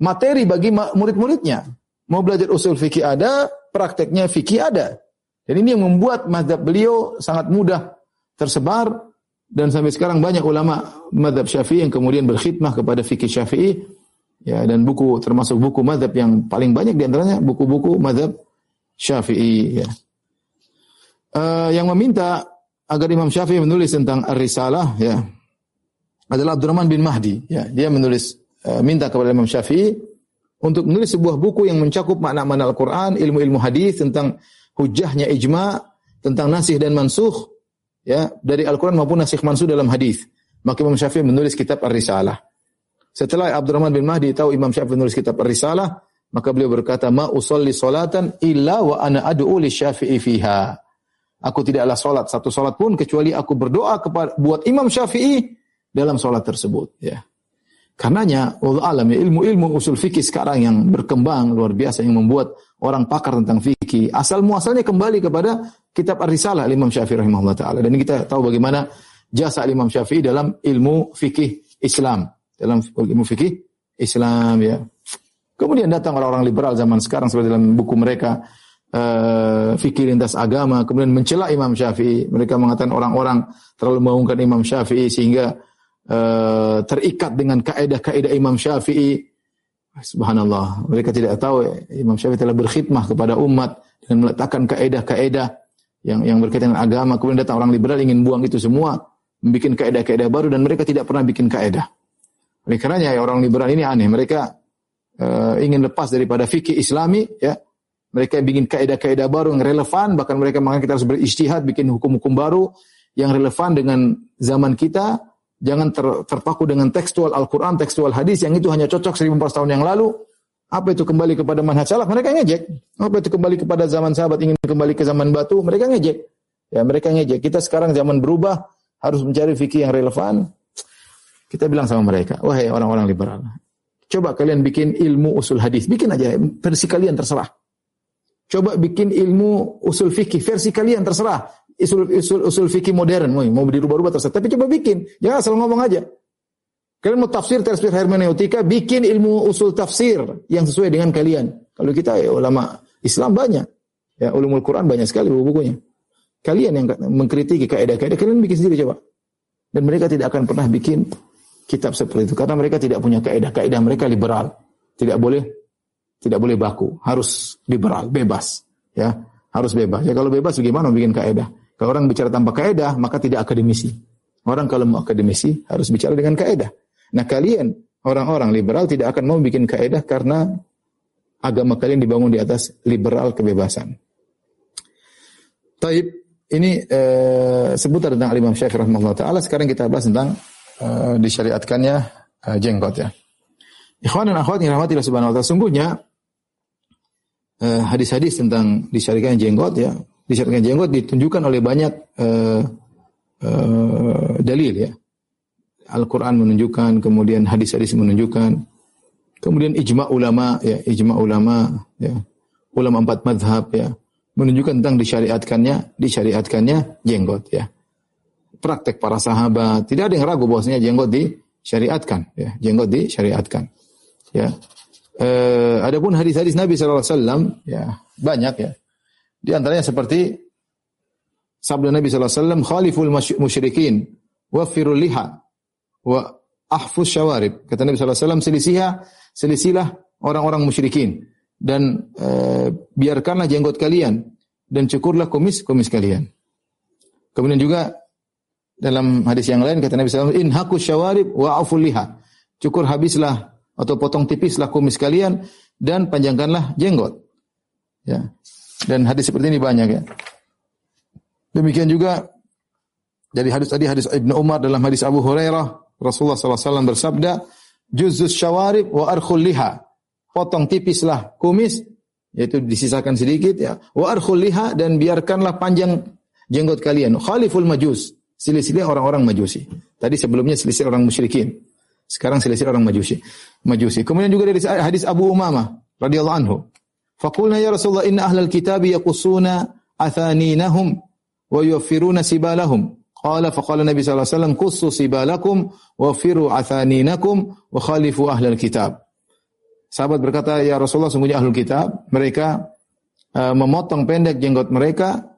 materi bagi murid-muridnya. Mau belajar usul fikih ada, prakteknya fikih ada. Dan ini yang membuat mazhab beliau sangat mudah tersebar dan sampai sekarang banyak ulama mazhab Syafi'i yang kemudian berkhidmah kepada fikih Syafi'i ya dan buku termasuk buku mazhab yang paling banyak di antaranya buku-buku mazhab Syafi'i ya uh, yang meminta agar Imam Syafi'i menulis tentang Ar-Risalah ya adalah Abdurrahman bin Mahdi ya dia menulis uh, minta kepada Imam Syafi'i untuk menulis sebuah buku yang mencakup makna-makna Al-Qur'an, ilmu-ilmu hadis tentang hujahnya ijma, tentang nasih dan mansuh ya dari Al-Qur'an maupun nasih mansuh dalam hadis. Maka Imam Syafi'i menulis kitab Ar-Risalah. Setelah Abdurrahman bin Mahdi tahu Imam Syafi'i menulis kitab Ar-Risalah, maka beliau berkata, "Ma usolli salatan illa wa ana ad'u li Syafi'i fiha." Aku tidaklah sholat satu sholat pun kecuali aku berdoa kepada buat Imam Syafi'i dalam sholat tersebut. Ya. Karenanya, alam ya, ilmu-ilmu usul fikih sekarang yang berkembang luar biasa yang membuat orang pakar tentang fikih asal muasalnya kembali kepada kitab Ar-Risalah Imam Syafi'i rahimahullah taala dan kita tahu bagaimana jasa Imam Syafi'i dalam ilmu fikih Islam dalam ilmu fikih Islam ya. Kemudian datang orang-orang liberal zaman sekarang seperti dalam buku mereka uh, lintas agama, kemudian mencela Imam Syafi'i. Mereka mengatakan orang-orang terlalu mengungkapkan Imam Syafi'i sehingga uh, terikat dengan kaidah-kaidah Imam Syafi'i. Subhanallah, mereka tidak tahu Imam Syafi'i telah berkhidmah kepada umat dengan meletakkan kaidah-kaidah yang yang berkaitan dengan agama. Kemudian datang orang liberal ingin buang itu semua, membuat kaidah-kaidah baru dan mereka tidak pernah bikin kaidah. Oleh karenanya ya, orang liberal ini aneh. Mereka uh, ingin lepas daripada fikih Islami, ya, mereka bikin kaidah-kaidah baru yang relevan, bahkan mereka mengatakan kita harus beristihad, bikin hukum-hukum baru yang relevan dengan zaman kita. Jangan ter, terpaku dengan tekstual Al-Quran, tekstual hadis yang itu hanya cocok 1400 tahun yang lalu. Apa itu kembali kepada manhaj salaf? Mereka ngejek. Apa itu kembali kepada zaman sahabat ingin kembali ke zaman batu? Mereka ngejek. Ya, mereka ngejek. Kita sekarang zaman berubah, harus mencari fikih yang relevan. Kita bilang sama mereka, wahai orang-orang liberal, coba kalian bikin ilmu usul hadis, bikin aja versi kalian terserah. Coba bikin ilmu usul fikih versi kalian terserah. Usul usul, usul fikih modern, mau dirubah-rubah terserah. Tapi coba bikin, jangan asal ngomong aja. Kalian mau tafsir tafsir hermeneutika, bikin ilmu usul tafsir yang sesuai dengan kalian. Kalau kita ya, ulama Islam banyak. Ya, ulumul Quran banyak sekali buku-bukunya. Kalian yang mengkritiki kaidah-kaidah, kalian bikin sendiri coba. Dan mereka tidak akan pernah bikin kitab seperti itu karena mereka tidak punya kaidah. Kaidah mereka liberal. Tidak boleh tidak boleh baku, harus liberal, bebas, ya. Harus bebas. Ya kalau bebas bagaimana bikin kaidah? Kalau orang bicara tanpa kaidah, maka tidak akademisi. Orang kalau mau akademisi harus bicara dengan kaidah. Nah, kalian orang-orang liberal tidak akan mau bikin kaidah karena agama kalian dibangun di atas liberal kebebasan. Taib, ini eh, seputar tentang Imam Syafi'i rahimahullah taala. Sekarang kita bahas tentang eh, disyariatkannya eh, jenggot ya. Ikhwan dan akhwat yang rahmati subhanahu wa taala. Sungguhnya eh, hadis-hadis tentang disyariatkan jenggot ya, disyariatkan jenggot ditunjukkan oleh banyak uh, uh, dalil ya. Al-Quran menunjukkan, kemudian hadis-hadis menunjukkan, kemudian ijma ulama ya, ijma ulama ya, ulama empat madhab ya, menunjukkan tentang disyariatkannya, disyariatkannya jenggot ya. Praktek para sahabat, tidak ada yang ragu bahwasanya jenggot disyariatkan ya, jenggot disyariatkan. Ya. Eh, adapun hadis-hadis Nabi SAW ya banyak ya. Di antaranya seperti sabda Nabi SAW, khaliful musyrikin, wafirul liha, wa ahfuz syawarib. Kata Nabi SAW, selisiha, selisilah orang-orang musyrikin. Dan e, biarkanlah jenggot kalian. Dan cukurlah kumis-kumis kalian. Kemudian juga dalam hadis yang lain kata Nabi SAW, in hakus syawarib wa aful liha. Cukur habislah atau potong tipislah kumis kalian dan panjangkanlah jenggot. Ya. Dan hadis seperti ini banyak ya. Demikian juga dari hadis tadi hadis Ibnu Umar dalam hadis Abu Hurairah Rasulullah SAW bersabda juzus syawarib wa arkhul liha potong tipislah kumis yaitu disisakan sedikit ya wa arkhul liha dan biarkanlah panjang jenggot kalian khaliful majus selisih orang-orang majusi tadi sebelumnya selisih orang musyrikin sekarang selisih orang majusi majusi kemudian juga dari hadis Abu Umamah radhiyallahu anhu Fakulna ya Rasulullah inna ahlal kitabi yaqussuna athaninahum wa yuwaffiruna sibalahum. Qala faqala Nabi sallallahu alaihi wasallam qussu sibalakum waffiru athaninakum wa khalifu ahlal kitab. Sahabat berkata, "Ya Rasulullah, sungguhnya ahlul kitab, mereka uh, memotong pendek jenggot mereka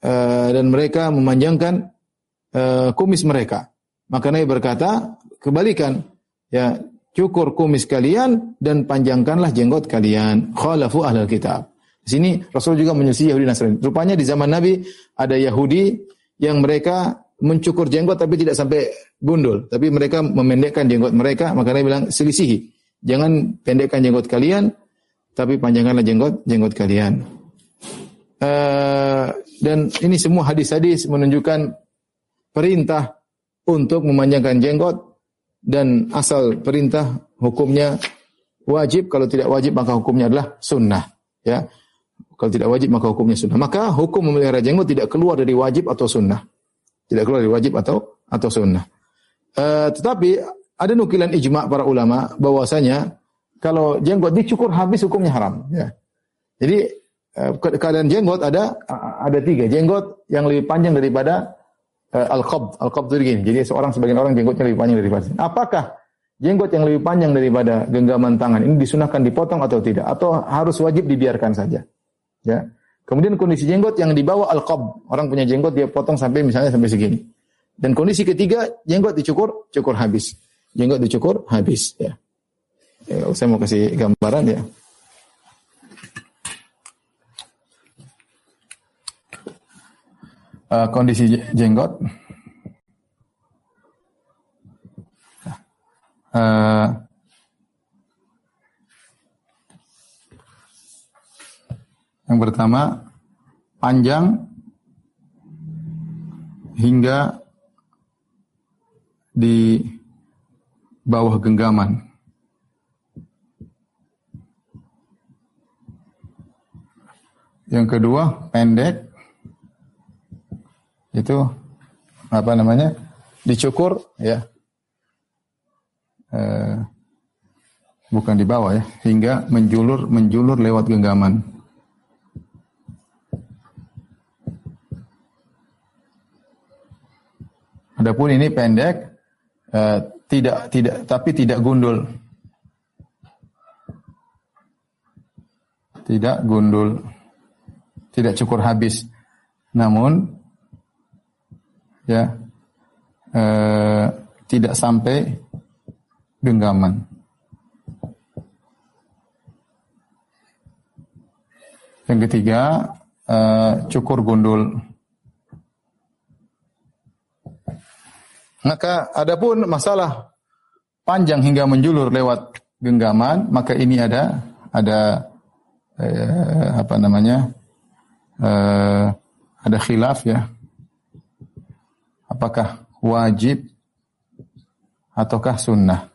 uh, dan mereka memanjangkan uh, kumis mereka." Maka Nabi berkata, kebalikan, ya cukur kumis kalian dan panjangkanlah jenggot kalian. Khalafu ahlul kitab. Di sini Rasul juga menyelisihi Yahudi Nasrani. Rupanya di zaman Nabi ada Yahudi yang mereka mencukur jenggot tapi tidak sampai gundul, tapi mereka memendekkan jenggot mereka, maka Nabi bilang selisihi. Jangan pendekkan jenggot kalian, tapi panjangkanlah jenggot jenggot kalian. Uh, dan ini semua hadis-hadis menunjukkan perintah untuk memanjangkan jenggot dan asal perintah hukumnya wajib. Kalau tidak wajib maka hukumnya adalah sunnah. Ya. Kalau tidak wajib maka hukumnya sunnah. Maka hukum memelihara jenggot tidak keluar dari wajib atau sunnah. Tidak keluar dari wajib atau atau sunnah. Uh, tetapi ada nukilan ijma para ulama bahwasanya kalau jenggot dicukur habis hukumnya haram. Ya. Jadi uh, keadaan jenggot ada ada tiga. Jenggot yang lebih panjang daripada uh, al-qabd. Al-qabd itu gini. Jadi seorang sebagian orang jenggotnya lebih panjang daripada Apakah jenggot yang lebih panjang daripada genggaman tangan ini disunahkan dipotong atau tidak? Atau harus wajib dibiarkan saja? Ya. Kemudian kondisi jenggot yang dibawa al-qabd. Orang punya jenggot dia potong sampai misalnya sampai segini. Dan kondisi ketiga jenggot dicukur, cukur habis. Jenggot dicukur habis ya. ya saya mau kasih gambaran ya. Uh, kondisi jenggot. Uh, yang pertama panjang hingga di bawah genggaman. Yang kedua pendek itu apa namanya dicukur ya eh, bukan di bawah ya hingga menjulur menjulur lewat genggaman Adapun ini pendek uh, tidak tidak tapi tidak gundul. Tidak gundul. Tidak cukur habis. Namun ya uh, tidak sampai genggaman. Yang ketiga, uh, cukur gundul. Maka adapun masalah panjang hingga menjulur lewat genggaman, maka ini ada ada eh, apa namanya? Eh, ada khilaf ya. Apakah wajib ataukah sunnah?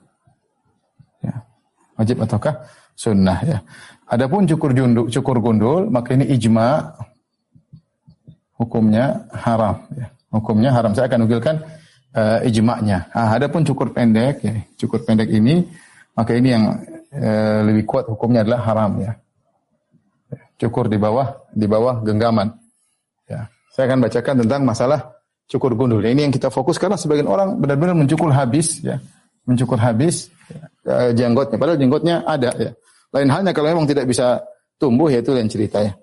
Ya. Wajib ataukah sunnah ya. Adapun cukur junduk, cukur gundul, maka ini ijma hukumnya haram ya. Hukumnya haram. Saya akan nukilkan uh, ijma'nya. Ah, adapun cukur pendek, ya, cukur pendek ini, maka ini yang uh, lebih kuat hukumnya adalah haram ya. Cukur di bawah, di bawah genggaman. Ya. Saya akan bacakan tentang masalah cukur gundul. Ini yang kita fokus karena sebagian orang benar-benar mencukur habis, ya, mencukur habis ya, jenggotnya. Padahal jenggotnya ada, ya. Lain halnya kalau memang tidak bisa tumbuh, ya itu lain cerita ya.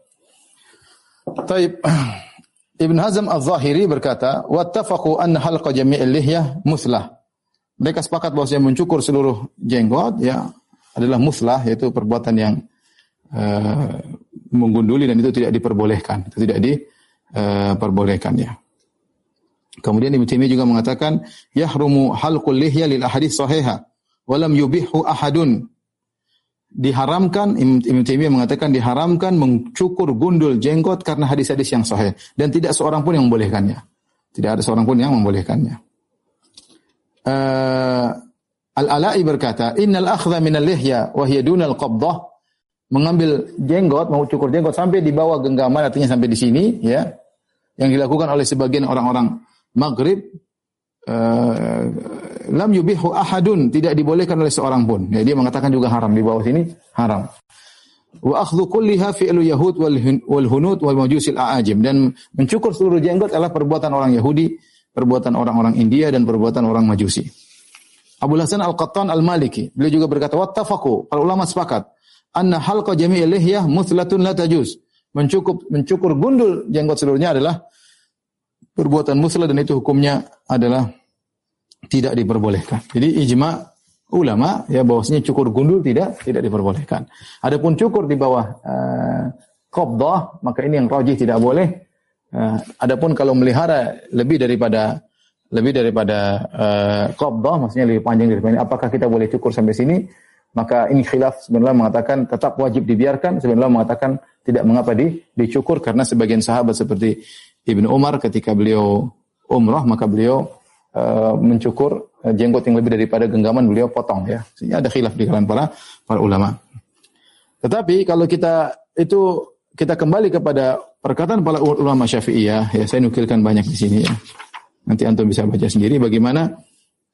Taib. [CLEARS THROAT] Ibn Hazm al-Zahiri berkata, "Wattafaqu anna halqa jami'il lihyah muslah." Mereka sepakat bahwa yang mencukur seluruh jenggot ya adalah muslah yaitu perbuatan yang uh, menggunduli dan itu tidak diperbolehkan, itu tidak diperbolehkan uh, ya. Kemudian Ibnu Taimiyah juga mengatakan, "Yahrumu halqul lihya lil ahadits sahihah wa lam ahadun." diharamkan Ibnu Taimiyah mengatakan diharamkan mencukur gundul jenggot karena hadis-hadis yang sahih dan tidak seorang pun yang membolehkannya. Tidak ada seorang pun yang membolehkannya. Uh, Al-Ala'i berkata, "Innal akhdha min al-lihya wa hiya dunal qabdah" mengambil jenggot, mau cukur jenggot sampai di bawah genggaman artinya sampai di sini ya. Yang dilakukan oleh sebagian orang-orang Maghrib uh, lam yubihu ahadun tidak dibolehkan oleh seorang pun. Ya, dia mengatakan juga haram di bawah sini haram. Wa akhdhu kulliha fi'lu yahud wal, hunut wal majusil a'ajim dan mencukur seluruh jenggot adalah perbuatan orang Yahudi, perbuatan orang-orang India dan perbuatan orang Majusi. Abu Hasan Al-Qattan Al-Maliki, beliau juga berkata, "Wattafaqu." Para ulama sepakat, anna halqa jami'il lihyah muthlatun la tajuz. Mencukur mencukur gundul jenggot seluruhnya adalah perbuatan muslah dan itu hukumnya adalah tidak diperbolehkan. Jadi ijma ulama ya bahwasanya cukur gundul tidak tidak diperbolehkan. Adapun cukur di bawah uh, maka ini yang rajih tidak boleh. Uh, adapun kalau melihara lebih daripada lebih daripada uh, maksudnya lebih panjang daripada ini apakah kita boleh cukur sampai sini? Maka ini khilaf sebenarnya mengatakan tetap wajib dibiarkan, sebenarnya mengatakan tidak mengapa di, dicukur karena sebagian sahabat seperti Ibnu Umar ketika beliau umrah maka beliau uh, mencukur uh, jenggot yang lebih daripada genggaman beliau potong ya. Ini ada khilaf di kalangan para para ulama. Tetapi kalau kita itu kita kembali kepada perkataan para ulama Syafi'iyah ya, saya nukilkan banyak di sini ya. Nanti antum bisa baca sendiri bagaimana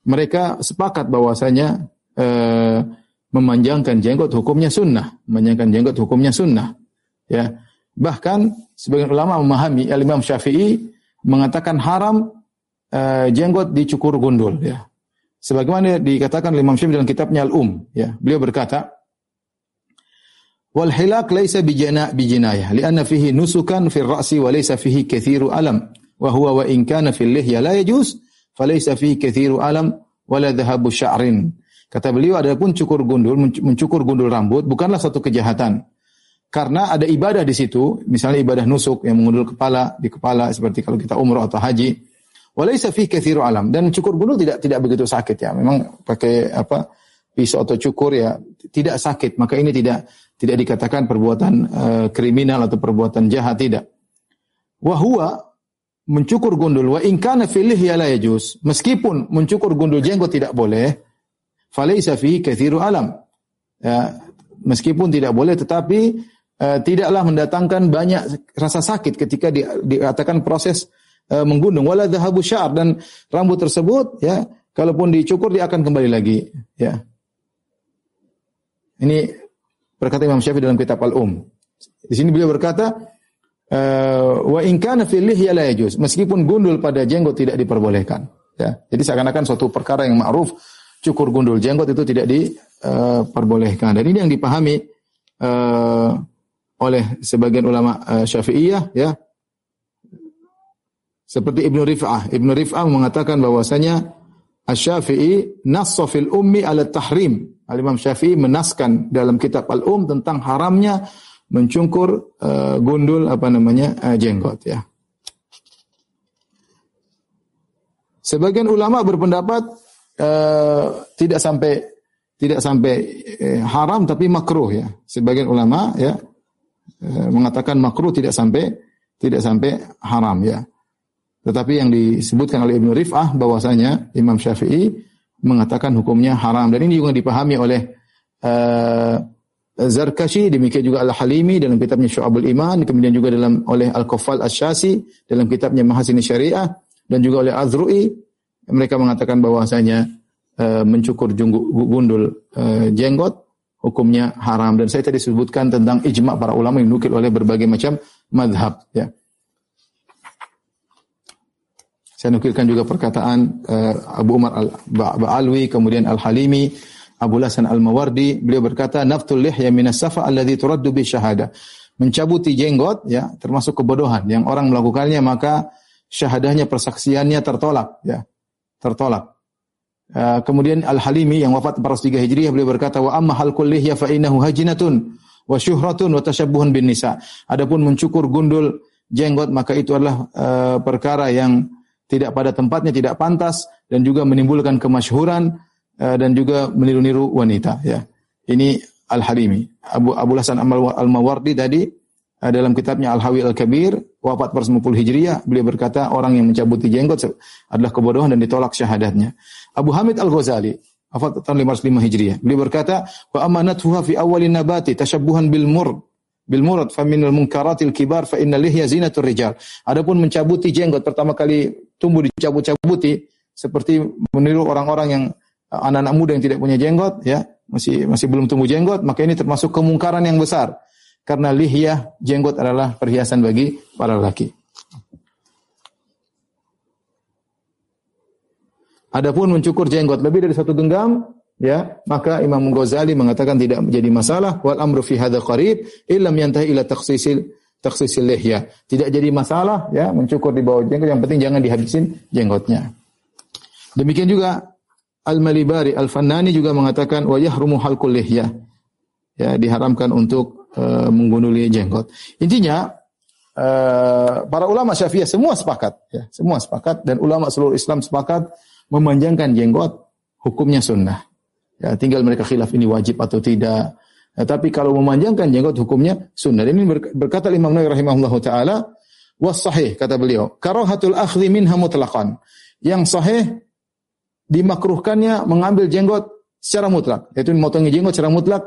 mereka sepakat bahwasanya uh, memanjangkan jenggot hukumnya sunnah, memanjangkan jenggot hukumnya sunnah. Ya. Bahkan sebagian ulama memahami Imam Syafi'i mengatakan haram uh, jenggot dicukur gundul ya. Sebagaimana dikatakan oleh Imam Syafi'i dalam kitabnya Al-Um ya. Beliau berkata, "Wal hilak laisa bijana bijinayah, lianna fihi nusukan fi ra'si wa laisa fihi kathiru alam, wa huwa wa in kana fil lihya la yajuz, falaysa fihi kathiru alam wala dhahabu sya'rin." Kata beliau adapun cukur gundul mencukur gundul rambut bukanlah satu kejahatan. Karena ada ibadah di situ, misalnya ibadah nusuk yang mengundul kepala di kepala seperti kalau kita umroh atau haji Walaysa fi kathiru alam dan cukur gundul tidak tidak begitu sakit ya. Memang pakai apa pisau atau cukur ya tidak sakit. Maka ini tidak tidak dikatakan perbuatan uh, kriminal atau perbuatan jahat tidak. Wahua mencukur gundul wa in kana fil la yajuz. Meskipun mencukur gundul jenggot tidak boleh, falaysa fi kathiru alam. Ya, meskipun tidak boleh tetapi uh, tidaklah mendatangkan banyak rasa sakit ketika di, dikatakan proses uh, menggunung wala dhahabu syar dan rambut tersebut ya kalaupun dicukur dia akan kembali lagi ya. Ini berkata Imam Syafi'i dalam kitab Al-Um. Di sini beliau berkata uh, wa in kana fil meskipun gundul pada jenggot tidak diperbolehkan. Ya, jadi seakan-akan suatu perkara yang ma'ruf cukur gundul jenggot itu tidak diperbolehkan. Dan ini yang dipahami uh, oleh sebagian ulama uh, Syafi'iyah ya. Seperti Ibnu Rif'ah. Ibnu Rif'ah mengatakan bahwasanya Asy-Syafi'i nassa fil ummi ala tahrim. Al-Imam Syafi'i menaskan dalam kitab Al-Um tentang haramnya mencungkur uh, gundul apa namanya uh, jenggot ya. Sebagian ulama berpendapat uh, tidak sampai tidak sampai uh, haram tapi makruh ya. Sebagian ulama ya mengatakan makruh tidak sampai tidak sampai haram ya. Tetapi yang disebutkan oleh Ibnu Rif'ah bahwasanya Imam Syafi'i mengatakan hukumnya haram dan ini juga dipahami oleh uh, Zarkashi demikian juga Al-Halimi dalam kitabnya Syu'abul Iman kemudian juga dalam oleh Al-Khaffal Asy-Syasi dalam kitabnya Mahasin Syariah dan juga oleh Azru'i mereka mengatakan bahwasanya uh, mencukur junggu, gundul uh, jenggot hukumnya haram dan saya tadi sebutkan tentang ijma para ulama yang nukil oleh berbagai macam madhab ya. Saya nukilkan juga perkataan uh, Abu Umar Al-Ba'alwi, kemudian Al-Halimi, Abu Hasan Al-Mawardi, beliau berkata, "Naftul lihya minas safa alladhi turaddu bi syahada." Mencabuti jenggot ya, termasuk kebodohan yang orang melakukannya maka syahadahnya persaksiannya tertolak ya. Tertolak. Uh, kemudian Al-Halimi yang wafat 403 Hijriah beliau berkata, "Wa amma halqul lihya fa innahu hajinatun wa syuhratun wa tashabbuhun bin nisa." Adapun mencukur gundul jenggot maka itu adalah uh, perkara yang tidak pada tempatnya, tidak pantas dan juga menimbulkan kemasyhuran uh, dan juga meniru-niru wanita ya. Ini Al-Halimi. Abu Abu Hasan Al-Mawardi tadi uh, dalam kitabnya Al-Hawi Al-Kabir wafat per 10 Hijriah beliau berkata orang yang mencabuti jenggot adalah kebodohan dan ditolak syahadatnya. Abu Hamid Al-Ghazali wafat tahun 505 Hijriah. Beliau berkata, "Wa amanatuha fi awalin nabati tashabbuhan bil mur bil murad fa minal munkaratil kibar fa innal lihya zinatur rijal. Adapun mencabuti jenggot pertama kali tumbuh dicabut-cabuti seperti meniru orang-orang yang anak-anak muda yang tidak punya jenggot ya, masih masih belum tumbuh jenggot, maka ini termasuk kemungkaran yang besar. Karena lihya jenggot adalah perhiasan bagi para lelaki. Adapun mencukur jenggot lebih dari satu genggam ya maka Imam Ghazali mengatakan tidak menjadi masalah. Wal amru fi hadza qarib illam yantahi ila takhsisil lihya tidak jadi masalah ya mencukur di bawah jenggot. Yang penting jangan dihabisin jenggotnya. Demikian juga Al-Malibari Al-Fannani juga mengatakan wa yahrumu halqul lihya ya diharamkan untuk uh, menggunduli jenggot intinya uh, para ulama Syafi'iyah semua sepakat ya semua sepakat dan ulama seluruh Islam sepakat memanjangkan jenggot hukumnya sunnah Ya, tinggal mereka khilaf ini wajib atau tidak. Ya, tapi kalau memanjangkan jenggot hukumnya sunnah. Dan ini berkata Imam Nawawi rahimahullah taala was sahih kata beliau, karahatul akhdhi minha mutlaqan. Yang sahih dimakruhkannya mengambil jenggot secara mutlak, yaitu memotongnya jenggot secara mutlak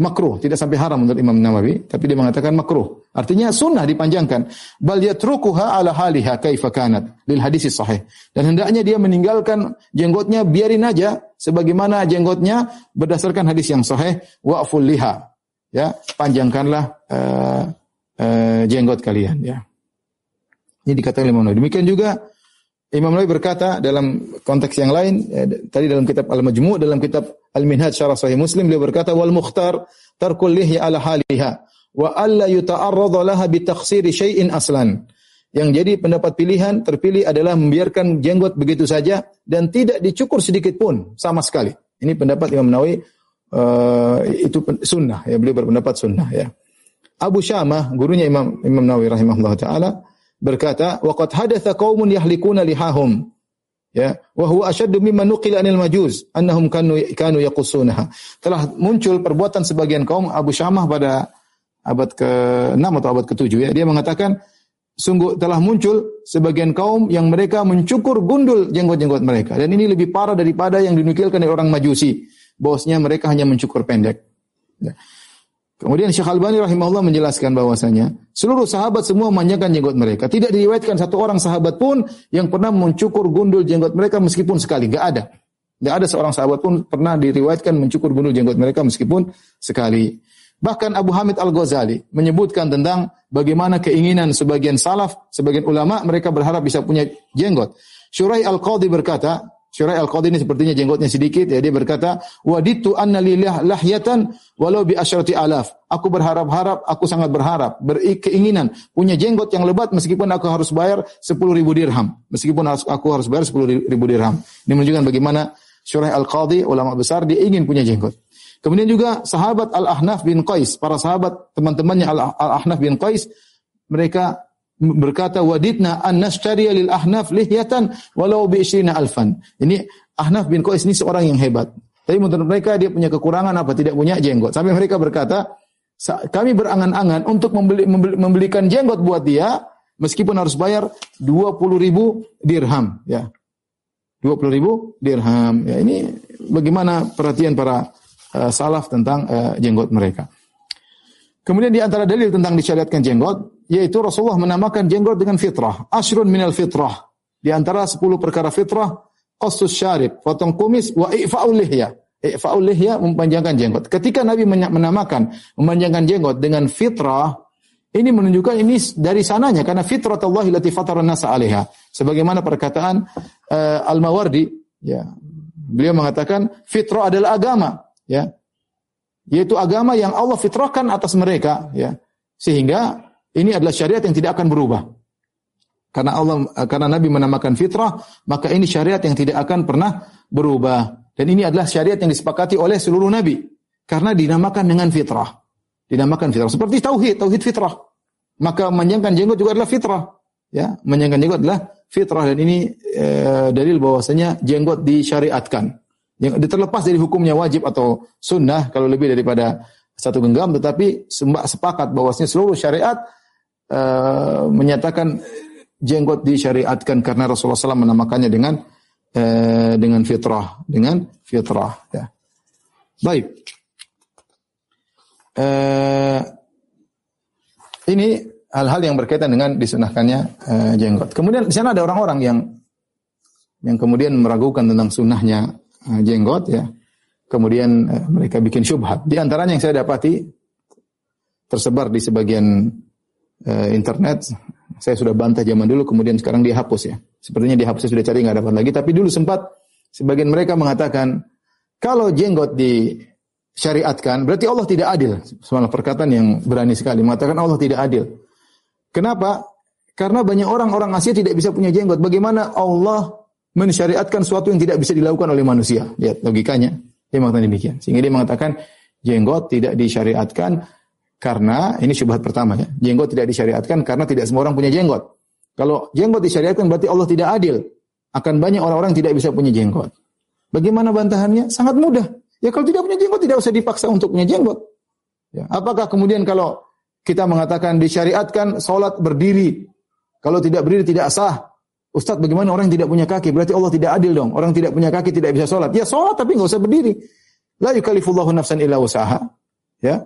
makruh, tidak sampai haram menurut Imam Nawawi, tapi dia mengatakan makruh. Artinya sunnah dipanjangkan. Bal yatrukuha ala haliha kaifa kanat lil hadis sahih. Dan hendaknya dia meninggalkan jenggotnya biarin aja sebagaimana jenggotnya berdasarkan hadis yang sahih wa'ful liha. Ya, panjangkanlah uh, uh, jenggot kalian ya. Ini dikatakan Imam Nawawi. Demikian juga Imam Nawawi berkata dalam konteks yang lain ya, tadi dalam kitab Al-Majmu' dalam kitab Al-Minhaj Syarah Sahih Muslim beliau berkata wal mukhtar tarkul lihya ala haliha wa alla yuta'arrada laha bi takhsiri syai'in aslan. Yang jadi pendapat pilihan terpilih adalah membiarkan jenggot begitu saja dan tidak dicukur sedikit pun sama sekali. Ini pendapat Imam Nawawi uh, itu sunnah ya beliau berpendapat sunnah ya. Abu Syamah gurunya Imam Imam Nawawi rahimahullah taala berkata, "Waqad hadatha qaumun yahlikuna lihahum." Ya, wa huwa ashaddu mimma nuqila anil majuz annahum kanu kanu yaqussunaha. Telah muncul perbuatan sebagian kaum Abu Syamah pada abad ke-6 atau abad ke-7 ya. Dia mengatakan sungguh telah muncul sebagian kaum yang mereka mencukur gundul jenggot-jenggot mereka dan ini lebih parah daripada yang dinukilkan oleh orang Majusi. Bosnya mereka hanya mencukur pendek. Ya. Kemudian Syekh Albani rahimahullah menjelaskan bahwasanya seluruh sahabat semua memanjangkan jenggot mereka. Tidak diriwayatkan satu orang sahabat pun yang pernah mencukur gundul jenggot mereka meskipun sekali. Gak ada. Gak ada seorang sahabat pun pernah diriwayatkan mencukur gundul jenggot mereka meskipun sekali. Bahkan Abu Hamid Al-Ghazali menyebutkan tentang bagaimana keinginan sebagian salaf, sebagian ulama mereka berharap bisa punya jenggot. Syurai Al-Qadhi berkata, Syurai Al-Qadhi ini sepertinya jenggotnya sedikit ya dia berkata, "Waditu anna lillah lahyatan walau bi asyrati alaf." Aku berharap-harap, aku sangat berharap, berkeinginan punya jenggot yang lebat meskipun aku harus bayar 10 ribu dirham. Meskipun aku harus bayar 10 ribu dirham. Ini menunjukkan bagaimana Syurai Al-Qadhi ulama besar dia ingin punya jenggot. Kemudian juga sahabat Al-Ahnaf bin Qais, para sahabat teman-temannya Al-Ahnaf bin Qais, mereka berkata wadidna an nashtariya lil ahnaf lihyatan walau bi alfan. Ini Ahnaf bin Qais ini seorang yang hebat. Tapi menurut mereka dia punya kekurangan apa? Tidak punya jenggot. Sampai mereka berkata, kami berangan-angan untuk membeli, membeli, membelikan jenggot buat dia meskipun harus bayar 20 ribu dirham. Ya. 20 ribu dirham. Ya, ini bagaimana perhatian para uh, salaf tentang uh, jenggot mereka. Kemudian di antara dalil tentang disyariatkan jenggot, yaitu Rasulullah menamakan jenggot dengan fitrah. Ashrun minal fitrah. Di antara sepuluh perkara fitrah, qasus syarib, potong kumis, wa i'fa'ul lihya. I'fa'ul lihya memanjangkan jenggot. Ketika Nabi menamakan memanjangkan jenggot dengan fitrah, ini menunjukkan ini dari sananya karena fitrah Allah lati fatara nasa alaiha. Sebagaimana perkataan uh, Al-Mawardi, ya. Beliau mengatakan fitrah adalah agama, ya yaitu agama yang Allah fitrahkan atas mereka ya. Sehingga ini adalah syariat yang tidak akan berubah. Karena Allah karena Nabi menamakan fitrah maka ini syariat yang tidak akan pernah berubah. Dan ini adalah syariat yang disepakati oleh seluruh nabi. Karena dinamakan dengan fitrah. Dinamakan fitrah. Seperti tauhid tauhid fitrah. Maka memanjangkan jenggot juga adalah fitrah. Ya memanjangkan jenggot adalah fitrah. Dan ini e, dalil bahwasanya jenggot disyariatkan yang terlepas dari hukumnya wajib atau sunnah kalau lebih daripada satu genggam tetapi sepakat bahwasanya seluruh syariat uh, menyatakan jenggot disyariatkan karena Rasulullah SAW menamakannya dengan uh, dengan fitrah dengan fitrah ya. Baik. Uh, ini hal-hal yang berkaitan dengan disunahkannya uh, jenggot. Kemudian di sana ada orang-orang yang yang kemudian meragukan tentang sunnahnya jenggot ya. Kemudian uh, mereka bikin syubhat. Di antaranya yang saya dapati tersebar di sebagian uh, internet. Saya sudah bantah zaman dulu, kemudian sekarang dihapus ya. Sepertinya dihapus sudah cari nggak dapat lagi. Tapi dulu sempat sebagian mereka mengatakan kalau jenggot disyariatkan berarti Allah tidak adil. Semalam perkataan yang berani sekali mengatakan Allah tidak adil. Kenapa? Karena banyak orang-orang Asia tidak bisa punya jenggot. Bagaimana Allah mensyariatkan sesuatu yang tidak bisa dilakukan oleh manusia. Lihat logikanya. Dia mengatakan demikian. Sehingga dia mengatakan jenggot tidak disyariatkan karena ini syubhat pertama ya. Jenggot tidak disyariatkan karena tidak semua orang punya jenggot. Kalau jenggot disyariatkan berarti Allah tidak adil. Akan banyak orang-orang tidak bisa punya jenggot. Bagaimana bantahannya? Sangat mudah. Ya kalau tidak punya jenggot tidak usah dipaksa untuk punya jenggot. Ya. Apakah kemudian kalau kita mengatakan disyariatkan sholat berdiri, kalau tidak berdiri tidak sah, Ustaz bagaimana orang yang tidak punya kaki? Berarti Allah tidak adil dong. Orang tidak punya kaki tidak bisa sholat. Ya sholat tapi nggak usah berdiri. La yukalifullahu nafsan illa usaha. Ya.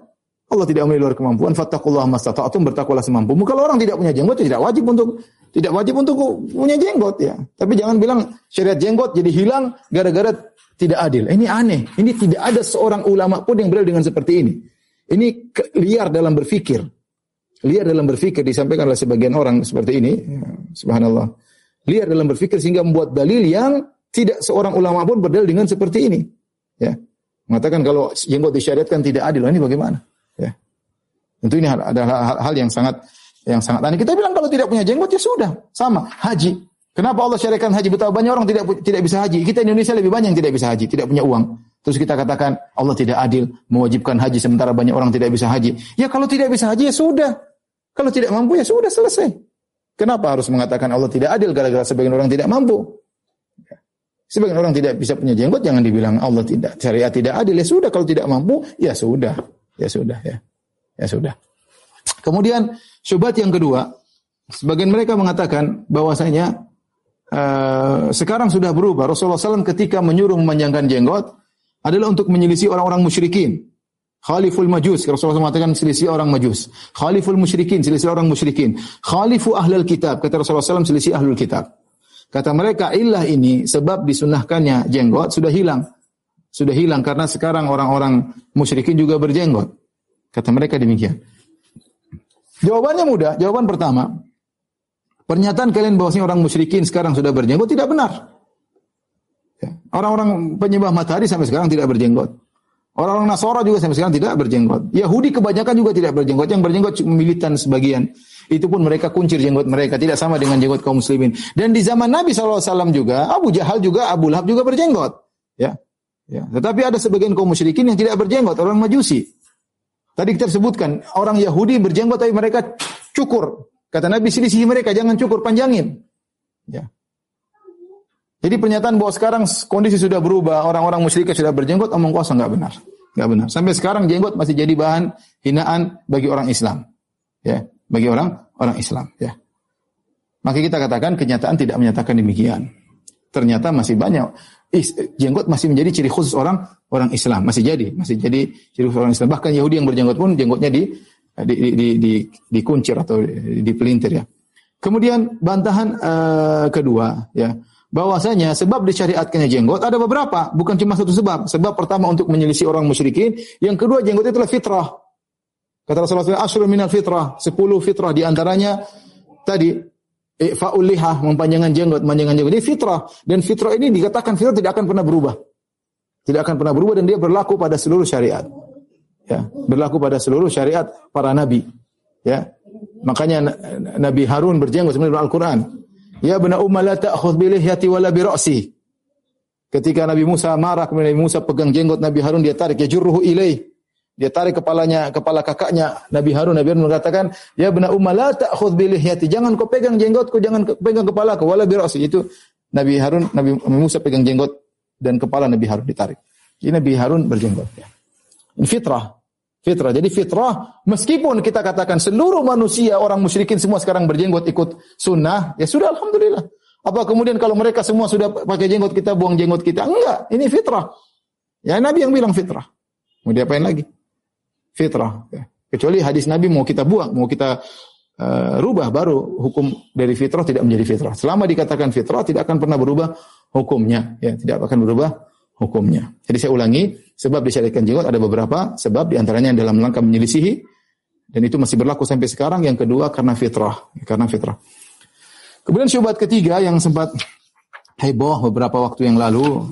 Allah tidak memilih luar kemampuan. Fattakullah mastata'atum. Bertakwalah semampumu. Kalau orang tidak punya jenggot, tidak wajib untuk tidak wajib untuk punya jenggot ya. Tapi jangan bilang syariat jenggot jadi hilang gara-gara tidak adil. Ini aneh. Ini tidak ada seorang ulama pun yang berada dengan seperti ini. Ini liar dalam berfikir. Liar dalam berfikir disampaikan oleh sebagian orang seperti ini. Ya, subhanallah liar dalam berpikir sehingga membuat dalil yang tidak seorang ulama pun berdalil dengan seperti ini. Ya. Mengatakan kalau jenggot disyariatkan tidak adil, ini bagaimana? Ya. Tentu ini adalah hal, hal yang sangat yang sangat aneh. Kita bilang kalau tidak punya jenggot ya sudah, sama. Haji. Kenapa Allah syariatkan haji? Betapa banyak orang tidak tidak bisa haji. Kita Indonesia lebih banyak yang tidak bisa haji, tidak punya uang. Terus kita katakan Allah tidak adil mewajibkan haji sementara banyak orang tidak bisa haji. Ya kalau tidak bisa haji ya sudah. Kalau tidak mampu ya sudah selesai. Kenapa harus mengatakan Allah tidak adil gara-gara sebagian orang tidak mampu? Sebagian orang tidak bisa punya jenggot, jangan dibilang Allah tidak syariat tidak adil. Ya sudah, kalau tidak mampu, ya sudah, ya sudah, ya, ya sudah. Kemudian syubhat yang kedua, sebagian mereka mengatakan bahwasanya uh, sekarang sudah berubah. Rasulullah SAW ketika menyuruh memanjangkan jenggot adalah untuk menyelisih orang-orang musyrikin. Khaliful majus. Rasulullah mengatakan selisih orang majus. Khaliful musyrikin. Selisih orang musyrikin. Khalifu ahlul kitab. Kata Rasulullah SAW selisih ahlul kitab. Kata mereka ilah ini sebab disunahkannya jenggot sudah hilang. Sudah hilang karena sekarang orang-orang musyrikin juga berjenggot. Kata mereka demikian. Jawabannya mudah. Jawaban pertama. Pernyataan kalian bahwasanya orang musyrikin sekarang sudah berjenggot tidak benar. Ya. Orang-orang penyembah matahari sampai sekarang tidak berjenggot. Orang-orang Nasara juga sampai sekarang tidak berjenggot. Yahudi kebanyakan juga tidak berjenggot. Yang berjenggot militan sebagian. Itu pun mereka kuncir jenggot mereka. Tidak sama dengan jenggot kaum muslimin. Dan di zaman Nabi SAW juga, Abu Jahal juga, Abu Lahab juga berjenggot. Ya. ya. Tetapi ada sebagian kaum musyrikin yang tidak berjenggot. Orang majusi. Tadi kita sebutkan, orang Yahudi berjenggot tapi mereka cukur. Kata Nabi, selisih mereka, jangan cukur, panjangin. Ya. Jadi pernyataan bahwa sekarang kondisi sudah berubah, orang-orang musyrik sudah berjenggot, omong kosong nggak benar. Nggak benar. Sampai sekarang jenggot masih jadi bahan hinaan bagi orang Islam. Ya, bagi orang orang Islam, ya. Maka kita katakan kenyataan tidak menyatakan demikian. Ternyata masih banyak jenggot masih menjadi ciri khusus orang orang Islam, masih jadi, masih jadi ciri khusus orang Islam. Bahkan Yahudi yang berjenggot pun jenggotnya di di di, di, di dikuncir atau dipelintir ya. Kemudian bantahan uh, kedua ya bahwasanya sebab disyariatkannya jenggot ada beberapa, bukan cuma satu sebab. Sebab pertama untuk menyelisih orang musyrikin, yang kedua jenggot itulah fitrah. Kata Rasulullah SAW, minal fitrah, sepuluh fitrah di antaranya tadi Ifa'ul liha, mempanjangkan jenggot, memanjangkan jenggot. Ini fitrah. Dan fitrah ini dikatakan fitrah tidak akan pernah berubah. Tidak akan pernah berubah dan dia berlaku pada seluruh syariat ya berlaku pada seluruh syariat para nabi ya makanya Nabi Harun berjenggot sebenarnya Al-Qur'an ya bena umma la ta'khudh bi lihyati wala bi ra'si. Ketika Nabi Musa marah kemudian Nabi Musa pegang jenggot Nabi Harun dia tarik ya jurruhu ilai. Dia tarik kepalanya kepala kakaknya Nabi Harun. Nabi Harun mengatakan ya bena umma la ta'khudh bi lihyati. Jangan kau pegang jenggotku jangan pegang kepalaku. Wala bi ra'si. Itu Nabi Harun Nabi Musa pegang jenggot dan kepala Nabi Harun ditarik. Ini Nabi Harun berjenggot ya. Fitrah. Fitrah. Jadi fitrah, meskipun kita katakan seluruh manusia, orang musyrikin semua sekarang berjenggot ikut sunnah, ya sudah Alhamdulillah. Apa kemudian kalau mereka semua sudah pakai jenggot kita, buang jenggot kita? Enggak, ini fitrah. Ya Nabi yang bilang fitrah. Mau diapain lagi? Fitrah. Ya. Kecuali hadis Nabi mau kita buang, mau kita uh, rubah baru hukum dari fitrah tidak menjadi fitrah. Selama dikatakan fitrah tidak akan pernah berubah hukumnya, ya tidak akan berubah hukumnya. Jadi saya ulangi, sebab disyariatkan jenggot ada beberapa sebab di antaranya dalam langkah menyelisihi dan itu masih berlaku sampai sekarang. Yang kedua karena fitrah, karena fitrah. Kemudian syubhat ketiga yang sempat heboh beberapa waktu yang lalu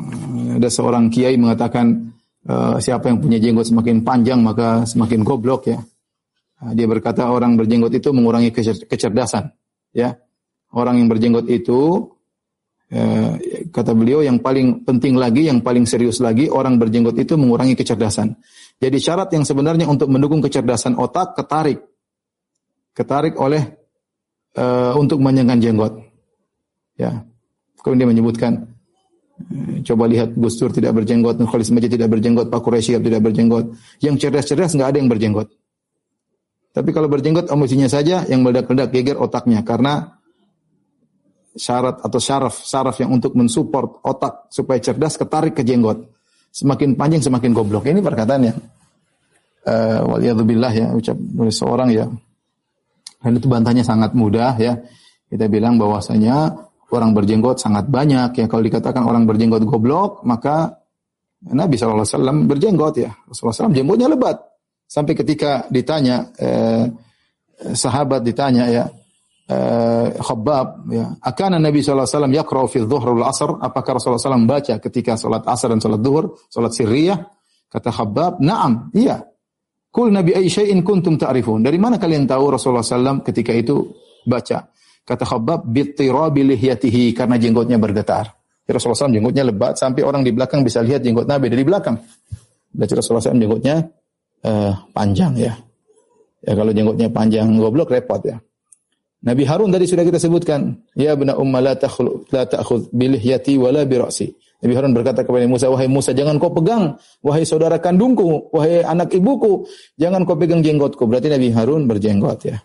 ada seorang kiai mengatakan uh, siapa yang punya jenggot semakin panjang maka semakin goblok ya. Dia berkata orang berjenggot itu mengurangi kecerdasan ya. Orang yang berjenggot itu Eh, kata beliau yang paling penting lagi, yang paling serius lagi, orang berjenggot itu mengurangi kecerdasan. Jadi syarat yang sebenarnya untuk mendukung kecerdasan otak ketarik, ketarik oleh uh, untuk menyenggan jenggot. Ya, kemudian dia menyebutkan, eh, coba lihat Gus Dur tidak berjenggot, Khalis Majid tidak berjenggot, Pak Quraisy tidak berjenggot. Yang cerdas-cerdas nggak ada yang berjenggot. Tapi kalau berjenggot emosinya saja yang meledak-ledak geger otaknya karena syarat atau syaraf syaraf yang untuk mensupport otak supaya cerdas ketarik ke jenggot. Semakin panjang semakin goblok. Ini perkataannya uh, waliyadzubillah ya ucap oleh seorang ya. Dan itu bantahnya sangat mudah ya. Kita bilang bahwasanya orang berjenggot sangat banyak ya. Kalau dikatakan orang berjenggot goblok maka Nabi SAW berjenggot ya. Rasulullah SAW jenggotnya lebat. Sampai ketika ditanya eh, sahabat ditanya ya uh, Khabbab ya. Akan Nabi sallallahu alaihi wasallam yaqra'u dhuhr wal asr? Apakah Rasulullah SAW baca ketika salat asar dan salat zuhur salat sirriyah? Kata Khabbab na'am iya. Kul Nabi ay syai'in kuntum ta'rifun? Dari mana kalian tahu Rasulullah SAW ketika itu baca? Kata Khabbab bittirabi lihyatihi karena jenggotnya bergetar. Ya, Rasulullah SAW jenggotnya lebat sampai orang di belakang bisa lihat jenggot Nabi dari belakang. Berarti Rasulullah SAW jenggotnya uh, panjang ya. Ya kalau jenggotnya panjang goblok repot ya Nabi Harun tadi sudah kita sebutkan, ya bena umma la takhlu la ta'khudh bilihyati wala bi. Nabi Harun berkata kepada Musa, wahai Musa jangan kau pegang, wahai saudara kandungku, wahai anak ibuku, jangan kau pegang jenggotku. Berarti Nabi Harun berjenggot ya.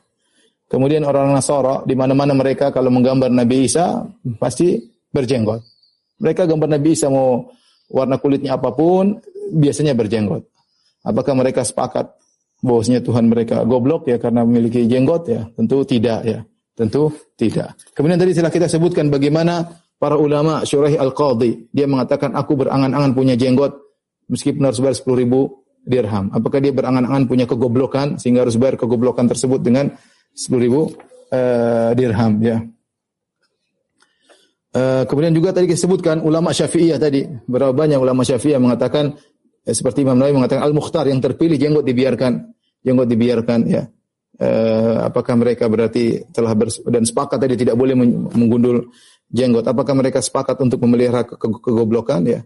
Kemudian orang Nasara di mana-mana mereka kalau menggambar Nabi Isa pasti berjenggot. Mereka gambar Nabi Isa mau warna kulitnya apa pun biasanya berjenggot. Apakah mereka sepakat bahwasanya Tuhan mereka goblok ya karena memiliki jenggot ya? Tentu tidak ya. Tentu tidak. Kemudian tadi setelah kita sebutkan bagaimana para ulama Syurahi Al-Qadhi, dia mengatakan aku berangan-angan punya jenggot meskipun harus bayar 10 ribu dirham. Apakah dia berangan-angan punya kegoblokan sehingga harus bayar kegoblokan tersebut dengan 10 ribu uh, dirham ya. Uh, kemudian juga tadi disebutkan ulama Syafi'iyah tadi, berapa banyak ulama Syafi'iyah mengatakan eh, seperti Imam Nawawi mengatakan al-mukhtar yang terpilih jenggot dibiarkan, jenggot dibiarkan ya. Uh, apakah mereka berarti telah bers dan sepakat tadi tidak boleh menggundul jenggot? Apakah mereka sepakat untuk memelihara ke ke kegoblokan ya?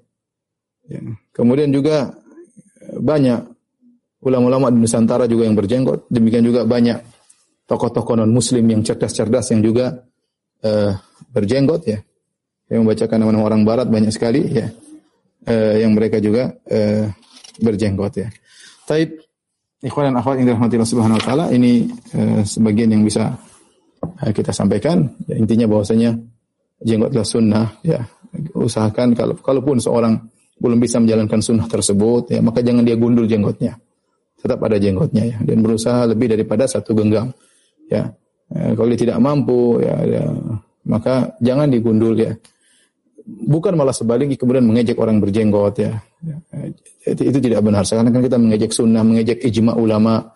ya? Kemudian juga banyak ulama-ulama di Nusantara juga yang berjenggot, demikian juga banyak tokoh-tokoh non muslim yang cerdas-cerdas yang juga uh, berjenggot ya yang membacakan nama-nama orang barat banyak sekali ya uh, yang mereka juga uh, berjenggot ya. Taib ikhwan dan akhwat yang dirahmati Subhanahu wa taala ini uh, sebagian yang bisa uh, kita sampaikan. Ya, intinya bahwasanya jenggotlah sunnah ya. Usahakan kalau kalaupun seorang belum bisa menjalankan sunnah tersebut ya maka jangan dia gundul jenggotnya. Tetap ada jenggotnya ya. Dan berusaha lebih daripada satu genggam ya. Kalau dia tidak mampu ya, ya maka jangan digundul ya bukan malah sebaliknya kemudian mengejek orang berjenggot ya. Itu, itu tidak benar. Sekarang kan kita mengejek sunnah, mengejek ijma ulama,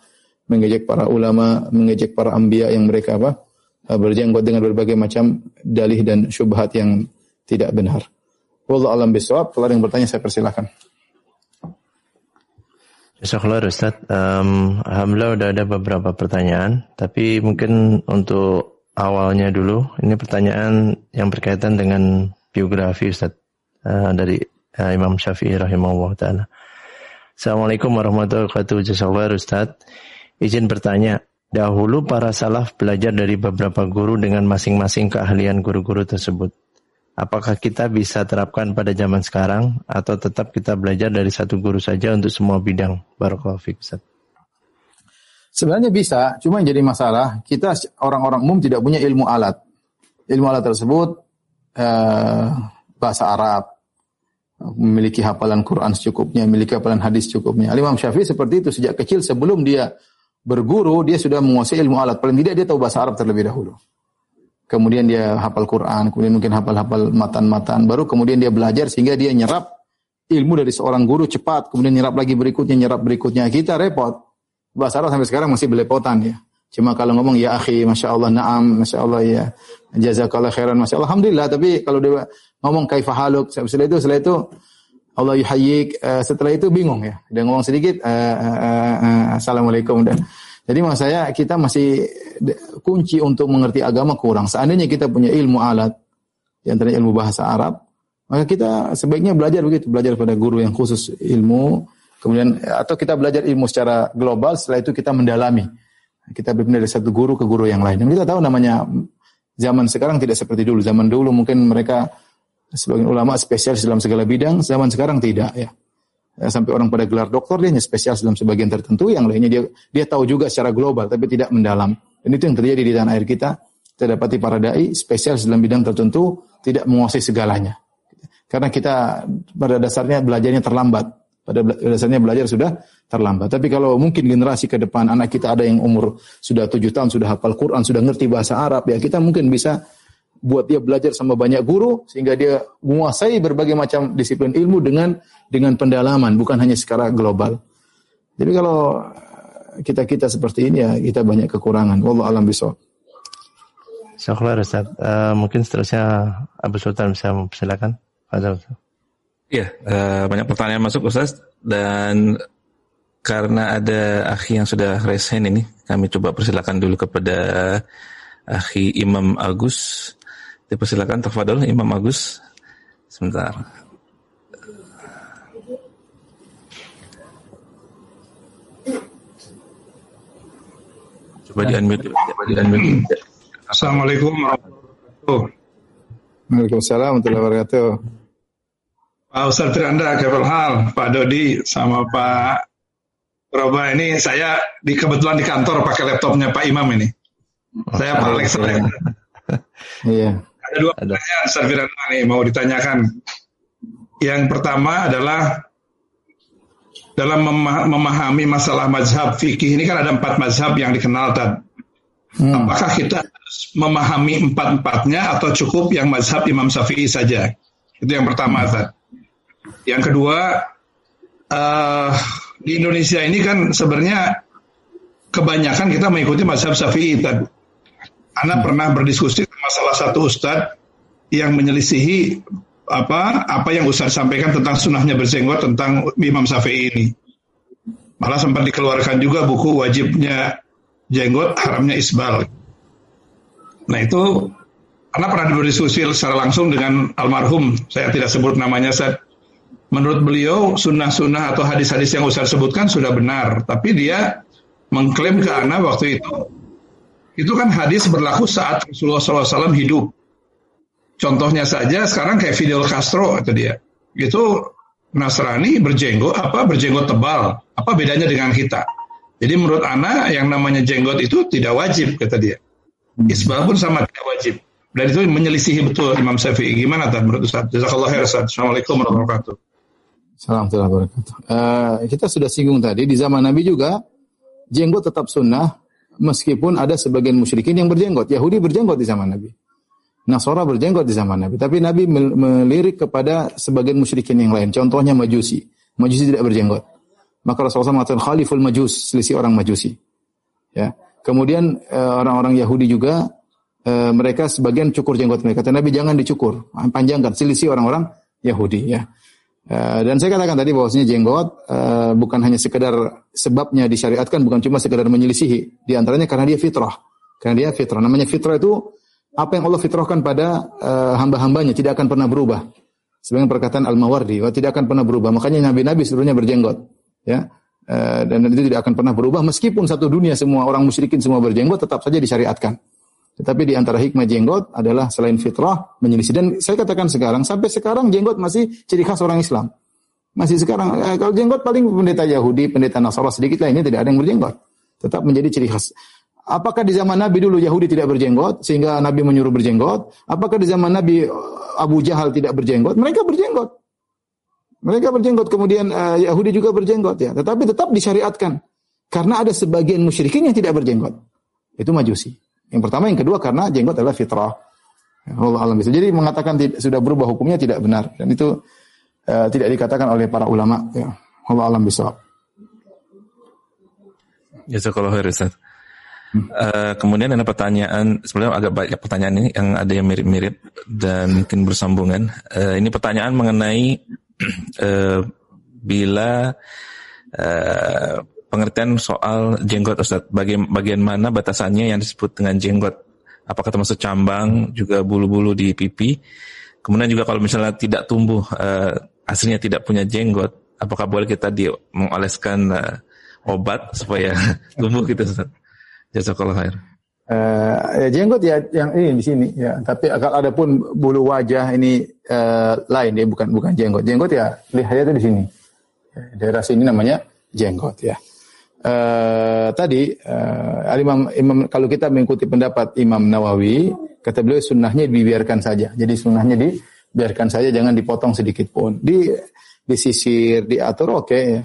mengejek para ulama, mengejek para ambia yang mereka apa berjenggot dengan berbagai macam dalih dan syubhat yang tidak benar. Wallahu alam bisawab. Kalau yang bertanya saya persilahkan. Jazakallah Ustaz. Um, Alhamdulillah udah ada beberapa pertanyaan, tapi mungkin untuk awalnya dulu, ini pertanyaan yang berkaitan dengan biografi Ustaz uh, dari uh, Imam Syafi'i rahimahullah taala. Assalamualaikum warahmatullahi wabarakatuh. Jazakallahu Ustaz. Izin bertanya, dahulu para salaf belajar dari beberapa guru dengan masing-masing keahlian guru-guru tersebut. Apakah kita bisa terapkan pada zaman sekarang atau tetap kita belajar dari satu guru saja untuk semua bidang? Barakallahu fiik Ustaz. Sebenarnya bisa, cuma yang jadi masalah kita orang-orang umum tidak punya ilmu alat. Ilmu alat tersebut uh, bahasa Arab, memiliki hafalan Quran secukupnya, memiliki hafalan hadis secukupnya. Imam Syafi'i seperti itu sejak kecil sebelum dia berguru dia sudah menguasai ilmu alat. Paling tidak dia tahu bahasa Arab terlebih dahulu. Kemudian dia hafal Quran, kemudian mungkin hafal-hafal matan-matan, baru kemudian dia belajar sehingga dia nyerap ilmu dari seorang guru cepat, kemudian nyerap lagi berikutnya, nyerap berikutnya. Kita repot. Bahasa Arab sampai sekarang masih belepotan ya. Cuma kalau ngomong ya akhi, masya Allah, naam, masya Allah ya, jazakallah khairan, masya Allah, alhamdulillah. Tapi kalau dia ngomong kaifa haluk, setelah itu, setelah itu Allah yuhayyik, uh, setelah itu bingung ya. Dia ngomong sedikit, uh, uh, uh, assalamualaikum dan jadi maksud saya kita masih kunci untuk mengerti agama kurang. Seandainya kita punya ilmu alat, yang antaranya ilmu bahasa Arab, maka kita sebaiknya belajar begitu, belajar pada guru yang khusus ilmu, kemudian atau kita belajar ilmu secara global, setelah itu kita mendalami kita berpindah dari satu guru ke guru yang lain. Dan kita tahu namanya zaman sekarang tidak seperti dulu. Zaman dulu mungkin mereka sebagian ulama spesialis dalam segala bidang, zaman sekarang tidak ya. ya sampai orang pada gelar doktor dia hanya spesialis dalam sebagian tertentu, yang lainnya dia dia tahu juga secara global tapi tidak mendalam. Dan itu yang terjadi di tanah air kita. Kita dapati para dai spesialis dalam bidang tertentu tidak menguasai segalanya. Karena kita pada dasarnya belajarnya terlambat. Pada dasarnya belajar sudah terlambat. Tapi kalau mungkin generasi ke depan anak kita ada yang umur sudah tujuh tahun sudah hafal Quran, sudah ngerti bahasa Arab ya kita mungkin bisa buat dia belajar sama banyak guru sehingga dia menguasai berbagai macam disiplin ilmu dengan dengan pendalaman bukan hanya secara global. Jadi kalau kita kita seperti ini ya kita banyak kekurangan. Wallahu alam bisawab. Syukur Ustaz. Uh, mungkin seterusnya Abu Sultan bisa silakan. Iya, uh, banyak pertanyaan masuk Ustaz dan karena ada akhi yang sudah resen ini, kami coba persilakan dulu kepada akhi Imam Agus. Dipersilakan tafadhol Imam Agus. Sebentar. Coba di unmute, di unmute. Assalamualaikum warahmatullahi wabarakatuh. Waalaikumsalam warahmatullahi wabarakatuh. Pak Ustaz Firanda, Kepal Hal, Pak Dodi, sama Pak Roba ini saya di kebetulan di kantor pakai laptopnya Pak Imam ini. Saya Pak Alex. [LAUGHS] Iya. Ada dua pertanyaan Ustaz Firanda nih mau ditanyakan. Yang pertama adalah dalam memahami masalah mazhab fikih ini kan ada empat mazhab yang dikenal tad. Hmm. Apakah kita harus memahami empat-empatnya atau cukup yang mazhab Imam Syafi'i saja? Itu yang pertama, Tad. Yang kedua, uh, di Indonesia ini kan sebenarnya kebanyakan kita mengikuti mazhab Syafi'i. Anda hmm. pernah berdiskusi sama salah satu ustadz yang menyelisihi apa apa yang Ustaz sampaikan tentang sunnahnya berjenggot tentang Imam Syafi'i ini. Malah sempat dikeluarkan juga buku wajibnya jenggot, haramnya isbal. Nah itu karena pernah berdiskusi secara langsung dengan almarhum, saya tidak sebut namanya, saya, menurut beliau sunnah-sunnah atau hadis-hadis yang Ustaz sebutkan sudah benar, tapi dia mengklaim ke Ana waktu itu, itu kan hadis berlaku saat Rasulullah SAW hidup. Contohnya saja sekarang kayak Fidel Castro itu dia. Itu Nasrani berjenggot apa berjenggot tebal. Apa bedanya dengan kita? Jadi menurut Ana yang namanya jenggot itu tidak wajib kata dia. Hmm. Isbah pun sama tidak wajib. Dan itu menyelisihi betul Imam Syafi'i. Gimana tak menurut Ustaz? Jazakallah khair Ustaz. Assalamualaikum warahmatullahi wabarakatuh. Wabarakatuh. Uh, kita sudah singgung tadi di zaman Nabi juga jenggot tetap sunnah meskipun ada sebagian musyrikin yang berjenggot. Yahudi berjenggot di zaman Nabi. Nasara berjenggot di zaman Nabi. Tapi Nabi melirik kepada sebagian musyrikin yang lain. Contohnya Majusi. Majusi tidak berjenggot. Maka Rasulullah mengatakan khaliful majus, selisih orang Majusi. Ya. Kemudian eh, orang-orang Yahudi juga eh, mereka sebagian cukur jenggot mereka. Kata Nabi jangan dicukur, panjangkan, selisih orang-orang Yahudi ya. Uh, dan saya katakan tadi bahwasanya jenggot uh, bukan hanya sekedar sebabnya disyariatkan, bukan cuma sekedar menyelisihi. Di antaranya karena dia fitrah. Karena dia fitrah. Namanya fitrah itu apa yang Allah fitrahkan pada uh, hamba-hambanya tidak akan pernah berubah. Sebagai perkataan Al-Mawardi, tidak akan pernah berubah. Makanya nabi-nabi seluruhnya berjenggot. Ya. Uh, dan itu tidak akan pernah berubah meskipun satu dunia semua orang musyrikin semua berjenggot tetap saja disyariatkan. Tetapi di antara hikmah jenggot adalah selain fitrah menyelisih dan saya katakan sekarang sampai sekarang jenggot masih ciri khas orang Islam. Masih sekarang eh, kalau jenggot paling pendeta Yahudi, pendeta Nasara sedikit lainnya tidak ada yang berjenggot. Tetap menjadi ciri khas. Apakah di zaman Nabi dulu Yahudi tidak berjenggot sehingga Nabi menyuruh berjenggot? Apakah di zaman Nabi uh, Abu Jahal tidak berjenggot? Mereka berjenggot. Mereka berjenggot kemudian uh, Yahudi juga berjenggot ya. Tetapi tetap disyariatkan karena ada sebagian musyrikin yang tidak berjenggot. Itu majusi. Yang pertama, yang kedua karena jenggot adalah fitrah. Ya, Allah alam bisa. Jadi mengatakan sudah berubah hukumnya tidak benar dan itu uh, tidak dikatakan oleh para ulama. Ya. Allah alam bisa. Jazakallah khair Ustaz. Uh, kemudian ada pertanyaan, sebenarnya agak banyak pertanyaan ini yang ada yang mirip-mirip dan mungkin bersambungan. Uh, ini pertanyaan mengenai uh, [CLEARS THROAT] bila uh, pengertian soal jenggot Ustaz, bagian, bagian mana batasannya yang disebut dengan jenggot? Apakah termasuk cambang, juga bulu-bulu di pipi? Kemudian juga kalau misalnya tidak tumbuh, uh, aslinya tidak punya jenggot, apakah boleh kita di mengoleskan uh, obat supaya [LAUGHS] tumbuh gitu Ustaz? Jazakallah khair. Uh, ya jenggot ya yang ini di sini ya. Tapi kalau ada pun bulu wajah ini uh, lain ya bukan bukan jenggot. Jenggot ya lihatnya itu di sini. Daerah sini namanya jenggot ya. Uh, tadi uh, Imam, Imam kalau kita mengikuti pendapat Imam Nawawi kata beliau sunnahnya dibiarkan saja. Jadi sunnahnya dibiarkan saja jangan dipotong sedikit pun. Di disisir diatur oke okay, ya.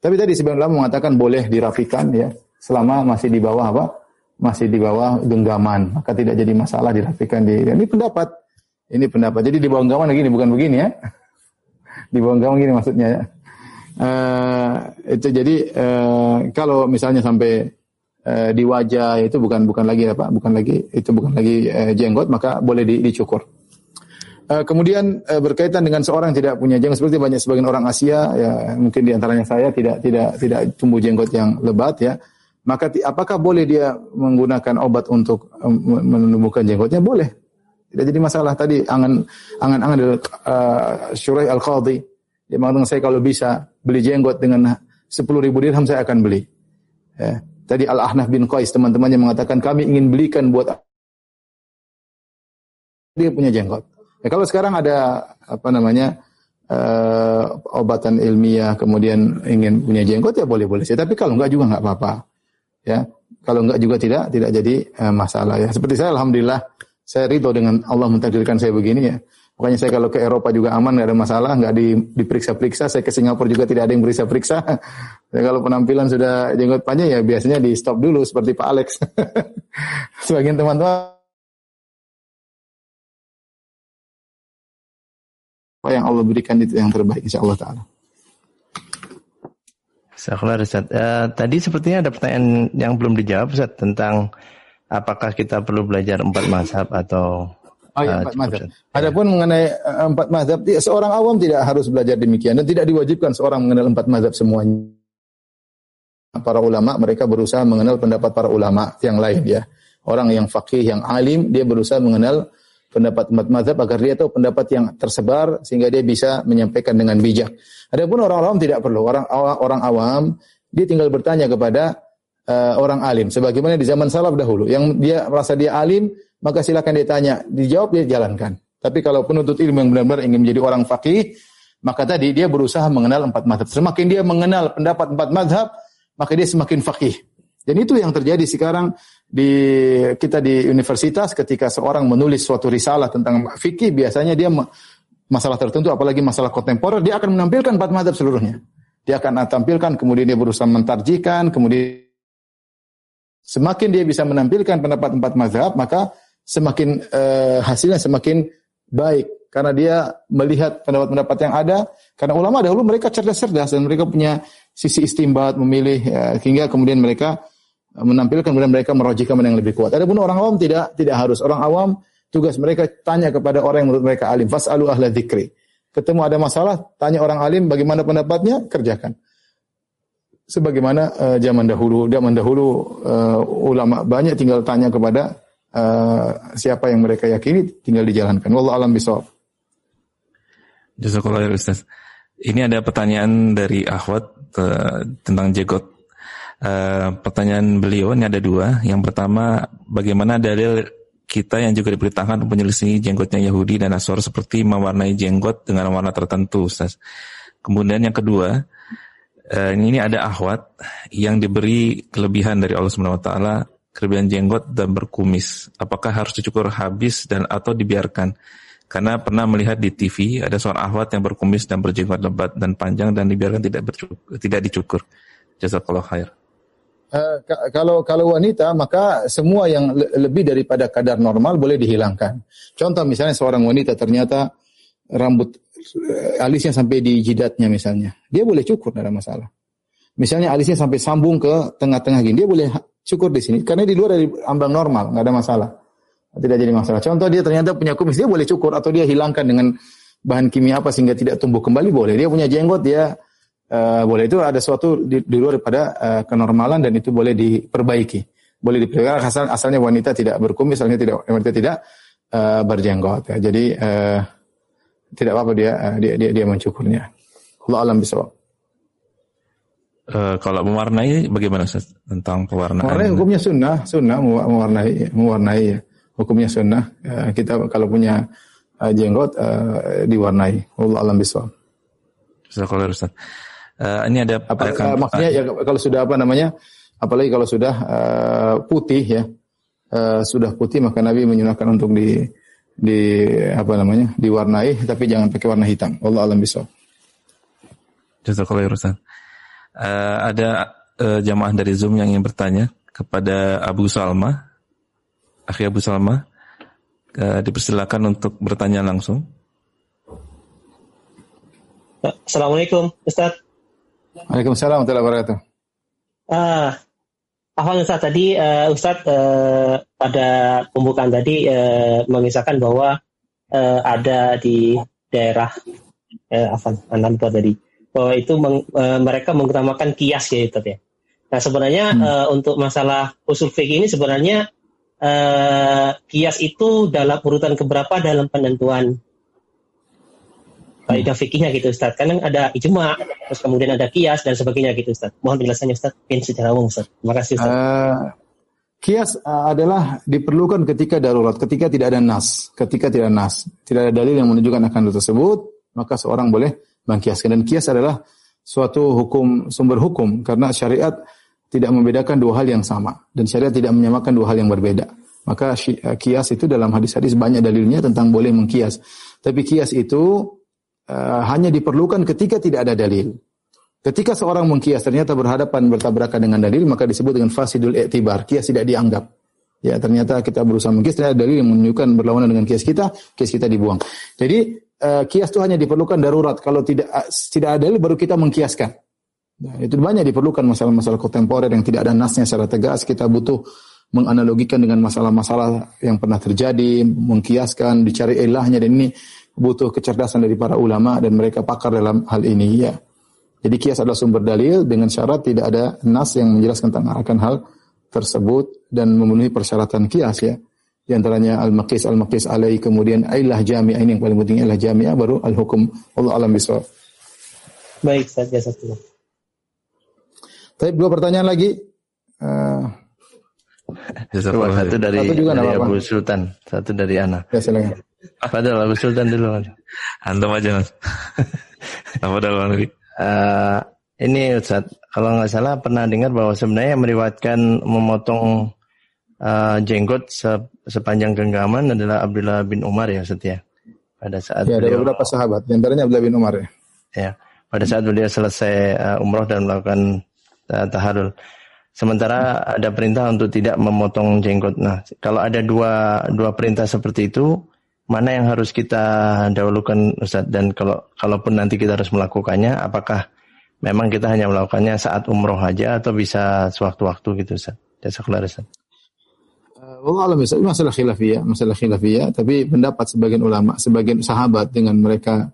Tapi tadi sebenarnya mengatakan boleh dirapikan ya selama masih di bawah apa? Masih di bawah genggaman, maka tidak jadi masalah dirapikan di. Ini pendapat. Ini pendapat. Jadi di bawah genggaman begini, bukan begini ya. [LAUGHS] di bawah genggaman gini maksudnya ya. Uh, itu jadi uh, kalau misalnya sampai uh, di wajah itu bukan bukan lagi apa bukan lagi itu bukan lagi uh, jenggot maka boleh di, dicukur. Uh, kemudian uh, berkaitan dengan seorang yang tidak punya jenggot seperti banyak sebagian orang Asia ya mungkin di antaranya saya tidak tidak tidak tumbuh jenggot yang lebat ya maka apakah boleh dia menggunakan obat untuk menumbuhkan jenggotnya? Boleh. Tidak jadi masalah. Tadi angan angan angan uh, Syuraih Al Qadhi dia mengatakan saya kalau bisa beli jenggot dengan sepuluh ribu dirham saya akan beli. Ya. Tadi Al Ahnaf bin Qais teman-temannya mengatakan kami ingin belikan buat dia punya jenggot. Ya, kalau sekarang ada apa namanya uh, obatan ilmiah kemudian ingin punya jenggot ya boleh-boleh saja. Tapi kalau enggak juga enggak apa-apa ya kalau enggak juga tidak tidak jadi uh, masalah ya seperti saya alhamdulillah saya ridho dengan Allah mentakdirkan saya begini ya Pokoknya saya kalau ke Eropa juga aman, nggak ada masalah, nggak di, diperiksa-periksa. Saya ke Singapura juga tidak ada yang periksa-periksa. [LAUGHS] Kalau penampilan sudah jenggot panjang ya biasanya di stop dulu seperti Pak Alex. [LAUGHS] Sebagian teman-teman apa yang Allah berikan itu yang terbaik insya Allah Taala. Sekolah Ustaz. Uh, tadi sepertinya ada pertanyaan yang belum dijawab Ustaz tentang apakah kita perlu belajar empat mazhab atau Oh ya, empat mazhab. Adapun ya. mengenai uh, empat mazhab, seorang awam tidak harus belajar demikian dan tidak diwajibkan seorang mengenal empat mazhab semuanya. Para ulama mereka berusaha mengenal pendapat para ulama yang lain ya. Orang yang fakih, yang alim, dia berusaha mengenal pendapat empat mazhab agar dia tahu pendapat yang tersebar sehingga dia bisa menyampaikan dengan bijak. Adapun orang awam tidak perlu. Orang orang awam dia tinggal bertanya kepada uh, orang alim sebagaimana di zaman salaf dahulu yang dia merasa dia alim maka silakan dia tanya, dijawab dia jalankan. Tapi kalau penuntut ilmu yang benar-benar ingin menjadi orang fakih, maka tadi dia berusaha mengenal empat madhab. Semakin dia mengenal pendapat empat madhab, maka dia semakin fakih. Dan itu yang terjadi sekarang di kita di universitas ketika seorang menulis suatu risalah tentang fikih biasanya dia masalah tertentu apalagi masalah kontemporer dia akan menampilkan empat madhab seluruhnya. Dia akan tampilkan kemudian dia berusaha mentarjikan kemudian semakin dia bisa menampilkan pendapat empat madhab maka semakin uh, hasilnya semakin baik karena dia melihat pendapat-pendapat yang ada karena ulama dahulu mereka cerdas-cerdas dan mereka punya sisi istimbat memilih ya, hingga kemudian mereka menampilkan kemudian mereka merojikan mana yang lebih kuat. Adapun orang awam tidak tidak harus orang awam tugas mereka tanya kepada orang yang menurut mereka alim. Fasalu ahla dzikri. Ketemu ada masalah, tanya orang alim bagaimana pendapatnya, kerjakan. Sebagaimana uh, zaman dahulu, zaman dahulu uh, ulama banyak tinggal tanya kepada uh, siapa yang mereka yakini tinggal dijalankan. Wallahu alam bisawab. Jazakallah Ustaz. Ini ada pertanyaan dari Ahwat uh, tentang jegot. Uh, pertanyaan beliau ini ada dua. Yang pertama, bagaimana dalil kita yang juga diberitakan untuk menyelisih jenggotnya Yahudi dan Nasor seperti mewarnai jenggot dengan warna tertentu, Ustaz. Kemudian yang kedua, ini ada ahwat yang diberi kelebihan dari Allah Subhanahu taala kelebihan jenggot dan berkumis. Apakah harus dicukur habis dan atau dibiarkan? Karena pernah melihat di TV ada seorang ahwat yang berkumis dan berjenggot lebat dan panjang dan dibiarkan tidak bercukur, tidak dicukur. Jazakallah khair. Uh, kalau kalau wanita maka semua yang le lebih daripada kadar normal boleh dihilangkan. Contoh misalnya seorang wanita ternyata rambut uh, alisnya sampai di jidatnya misalnya, dia boleh cukur tidak ada masalah. Misalnya alisnya sampai sambung ke tengah-tengah gini, dia boleh syukur di sini karena di luar dari ambang normal, nggak ada masalah. Tidak jadi masalah. Contoh dia ternyata punya kumis, dia boleh cukur atau dia hilangkan dengan bahan kimia apa sehingga tidak tumbuh kembali boleh. Dia punya jenggot dia uh, boleh itu ada suatu di, di luar daripada uh, kenormalan dan itu boleh diperbaiki. Boleh diperbaiki asal asalnya wanita tidak berkumis, asalnya tidak wanita tidak uh, berjenggot. Ya. Jadi uh, tidak apa-apa dia, uh, dia dia dia mencukurnya. Allah alam bisawab. Uh, kalau mewarnai bagaimana Ustaz? tentang pewarnaan? Mewarnai hukumnya sunnah, sunnah mewarnai, mewarnai ya. hukumnya sunnah. Uh, kita kalau punya uh, jenggot uh, diwarnai. Allah alam bisawab. Jazakallah Ustaz. Uh, ini ada apa uh, maksudnya ya kalau sudah apa namanya? Apalagi kalau sudah uh, putih ya. Uh, sudah putih maka Nabi menyunahkan untuk di di apa namanya? diwarnai tapi jangan pakai warna hitam. Allah alam bisawab. Jazakallah Ustaz. Uh, ada uh, jamaah dari Zoom yang ingin bertanya kepada Abu Salma. Akhi Abu Salma, uh, dipersilakan untuk bertanya langsung. Assalamualaikum, Ustaz. Waalaikumsalam warahmatullahi wabarakatuh. Ah, Afan Ustaz tadi uh, Ustaz uh, pada pembukaan tadi uh, mengisahkan bahwa uh, ada di daerah uh, Afan Anantua tadi bahwa itu meng, e, mereka mengutamakan kias ya itu ya. Nah sebenarnya hmm. e, untuk masalah usul fikih ini sebenarnya e, kias itu dalam urutan keberapa dalam penentuan kaidah fikihnya gitu Ustaz. Karena ada ijma, terus kemudian ada kias dan sebagainya gitu Ustaz. Mohon penjelasannya Ustaz, in secara umum Ustaz. Terima kasih Ustaz. Uh, kias uh, adalah diperlukan ketika darurat, ketika tidak ada nas, ketika tidak ada nas, tidak ada dalil yang menunjukkan akan hal tersebut, maka seorang boleh mengkiaskan dan kias adalah suatu hukum sumber hukum karena syariat tidak membedakan dua hal yang sama dan syariat tidak menyamakan dua hal yang berbeda. Maka eh, kias itu dalam hadis-hadis banyak dalilnya tentang boleh mengkias. Tapi kias itu uh, hanya diperlukan ketika tidak ada dalil. Ketika seorang mengkias ternyata berhadapan bertabrakan dengan dalil maka disebut dengan fasidul i'tibar. Kias tidak dianggap. Ya ternyata kita berusaha mengkias ternyata dalil yang menunjukkan berlawanan dengan kias kita, kias kita dibuang. Jadi uh, kias itu hanya diperlukan darurat. Kalau tidak uh, tidak ada baru kita mengkiaskan. Nah, itu banyak diperlukan masalah-masalah kontemporer yang tidak ada nasnya secara tegas. Kita butuh menganalogikan dengan masalah-masalah yang pernah terjadi, mengkiaskan, dicari ilahnya dan ini butuh kecerdasan dari para ulama dan mereka pakar dalam hal ini ya. Jadi kias adalah sumber dalil dengan syarat tidak ada nas yang menjelaskan tentang akan hal tersebut dan memenuhi persyaratan kias ya. Di antaranya al-maqis al-maqis alai kemudian ilah jami'ah ini yang paling penting ilah jami'ah baru al-hukum Allah alam bisawab. Baik, saya satu. Tapi dua pertanyaan lagi. Uh, Coba satu dari, satu juga dari Abu Sultan, satu dari Ana. Ya, silakan. [LAUGHS] Padahal Abu Sultan dulu. Antum aja mas. [LAUGHS] Apa dalam lagi? Uh, ini Ustaz, kalau nggak salah pernah dengar bahwa sebenarnya meriwayatkan memotong uh, jenggot se sepanjang genggaman adalah Abdullah bin Umar ya setia. Ya? Pada saat ya, ada beberapa sahabat, di antaranya Abdullah bin Umar ya. Ya, pada saat beliau selesai uh, umroh dan melakukan uh, taharul. Sementara ada perintah untuk tidak memotong jenggot. Nah, kalau ada dua dua perintah seperti itu, mana yang harus kita dahulukan Ustaz? Dan kalau kalaupun nanti kita harus melakukannya, apakah memang kita hanya melakukannya saat umroh aja atau bisa sewaktu-waktu gitu Ustaz? Jazakallah Ustaz. Allah alam masalah khilafiyah, masalah khilafiyah, tapi pendapat sebagian ulama, sebagian sahabat dengan mereka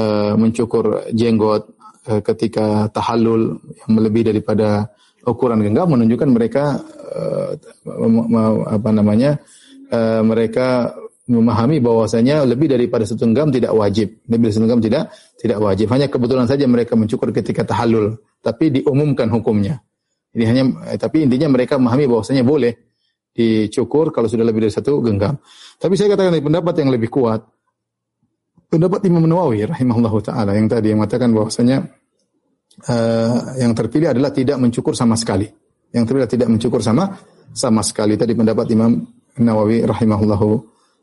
uh, mencukur jenggot uh, ketika tahallul yang lebih daripada ukuran genggam menunjukkan mereka uh, apa namanya uh, mereka memahami bahwasanya lebih daripada satu genggam tidak wajib, lebih dari satu genggam tidak tidak wajib. Hanya kebetulan saja mereka mencukur ketika tahallul, tapi diumumkan hukumnya. Ini hanya tapi intinya mereka memahami bahwasanya boleh dicukur kalau sudah lebih dari satu genggam. Tapi saya katakan pendapat yang lebih kuat, pendapat Imam Nawawi rahimahullah taala yang tadi yang mengatakan bahwasanya uh, yang terpilih adalah tidak mencukur sama sekali. Yang terpilih tidak mencukur sama sama sekali. Tadi pendapat Imam Nawawi rahimahullahu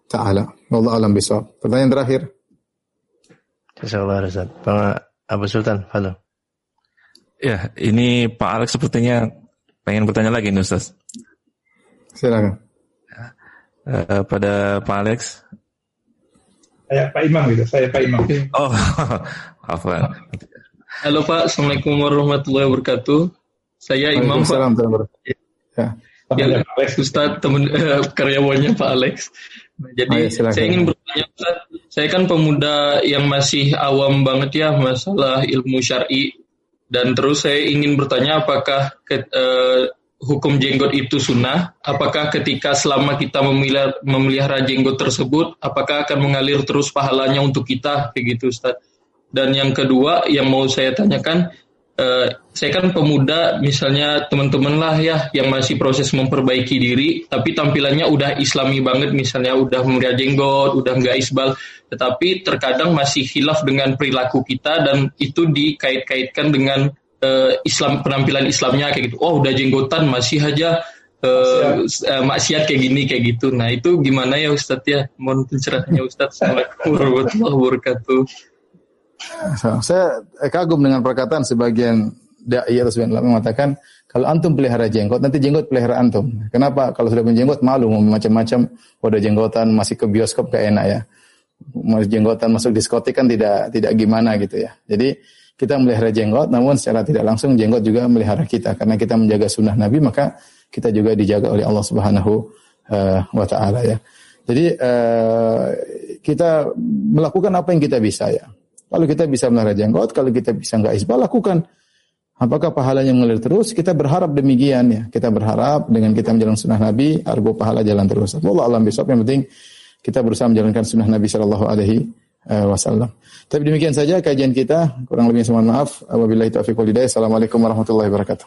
taala. Wallahu alam bisawab. Pertanyaan terakhir. Insyaallah Ustaz. Pak Abu Sultan, halo. Ya, ini Pak Alex sepertinya pengen bertanya lagi nih Ustaz. Silakan. Uh, pada Pak Alex. Saya Pak Imam gitu, saya Pak Imam. Oh, [LAUGHS] apa? Halo Pak, Assalamualaikum warahmatullahi wabarakatuh. Saya Imam Pak. Ya. Ya, Ustaz teman uh, karyawannya Pak Alex. Nah, jadi oh, ya, saya ingin bertanya Ustaz, saya kan pemuda yang masih awam banget ya masalah ilmu syar'i dan terus saya ingin bertanya apakah ke, uh, hukum jenggot itu sunnah? Apakah ketika selama kita memelihara, memelihara jenggot tersebut, apakah akan mengalir terus pahalanya untuk kita begitu Ustaz? Dan yang kedua yang mau saya tanyakan, uh, saya kan pemuda, misalnya teman-teman lah ya yang masih proses memperbaiki diri, tapi tampilannya udah islami banget, misalnya udah memelihara jenggot, udah nggak isbal, tetapi terkadang masih hilaf dengan perilaku kita dan itu dikait-kaitkan dengan uh, Islam penampilan Islamnya kayak gitu. Oh udah jenggotan masih aja uh, uh, maksiat kayak gini kayak gitu. Nah itu gimana ya Ustadz ya? Mohon pencerahannya Ustadz. Assalamualaikum warahmatullahi wabarakatuh. Saya kagum dengan perkataan sebagian dai atau sebagian ulama mengatakan kalau antum pelihara jenggot nanti jenggot pelihara antum. Kenapa? Kalau sudah punya jenggot malu mau macam-macam. Udah jenggotan masih ke bioskop gak enak ya. Jenggotan masuk diskotik kan tidak tidak gimana gitu ya. Jadi kita melihara jenggot namun secara tidak langsung jenggot juga melihara kita karena kita menjaga sunnah Nabi maka kita juga dijaga oleh Allah Subhanahu uh, wa taala ya. Jadi uh, kita melakukan apa yang kita bisa ya. Kalau kita bisa melihara jenggot, kalau kita bisa nggak isbal, lakukan. Apakah pahalanya mengalir terus? Kita berharap demikian ya. Kita berharap dengan kita menjalankan sunnah Nabi, argo pahala jalan terus. Allah alam besok yang penting kita berusaha menjalankan sunnah Nabi Shallallahu Alaihi eh, Wasallam. Tapi demikian saja kajian kita. Kurang lebih mohon maaf. Wabillahi taufiq walhidayah. Assalamualaikum warahmatullahi wabarakatuh.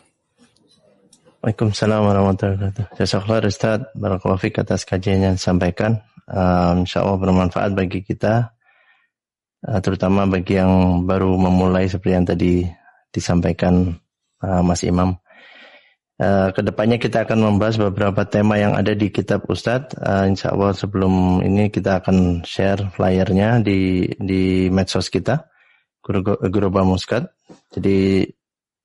Waalaikumsalam warahmatullahi wabarakatuh. Jazakallah Ustaz. Barakallahu fiqh atas kajian yang disampaikan. Um, InsyaAllah bermanfaat bagi kita uh, terutama bagi yang baru memulai seperti yang tadi disampaikan uh, Mas Imam. Uh, ke depannya kita akan membahas beberapa tema yang ada di kitab Ustadz. Uh, insya Allah sebelum ini kita akan share flyernya di di medsos kita, Guru, Guru Muskat. Jadi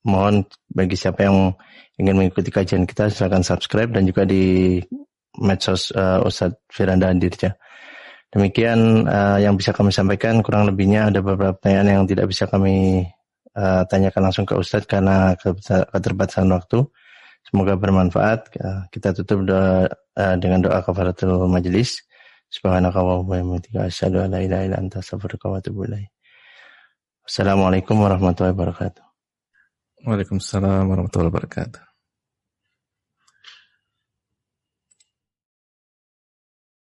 mohon bagi siapa yang ingin mengikuti kajian kita silakan subscribe dan juga di medsos uh, Ustadz Firanda Andirja. Demikian uh, yang bisa kami sampaikan. Kurang lebihnya ada beberapa pertanyaan yang tidak bisa kami uh, tanyakan langsung ke Ustadz karena keterbatasan waktu. Semoga bermanfaat. Kita tutup doa, uh, dengan doa kafaratul majlis. Subhanakallahumma wa. Assalamualaikum warahmatullahi wabarakatuh. Waalaikumsalam warahmatullahi wabarakatuh.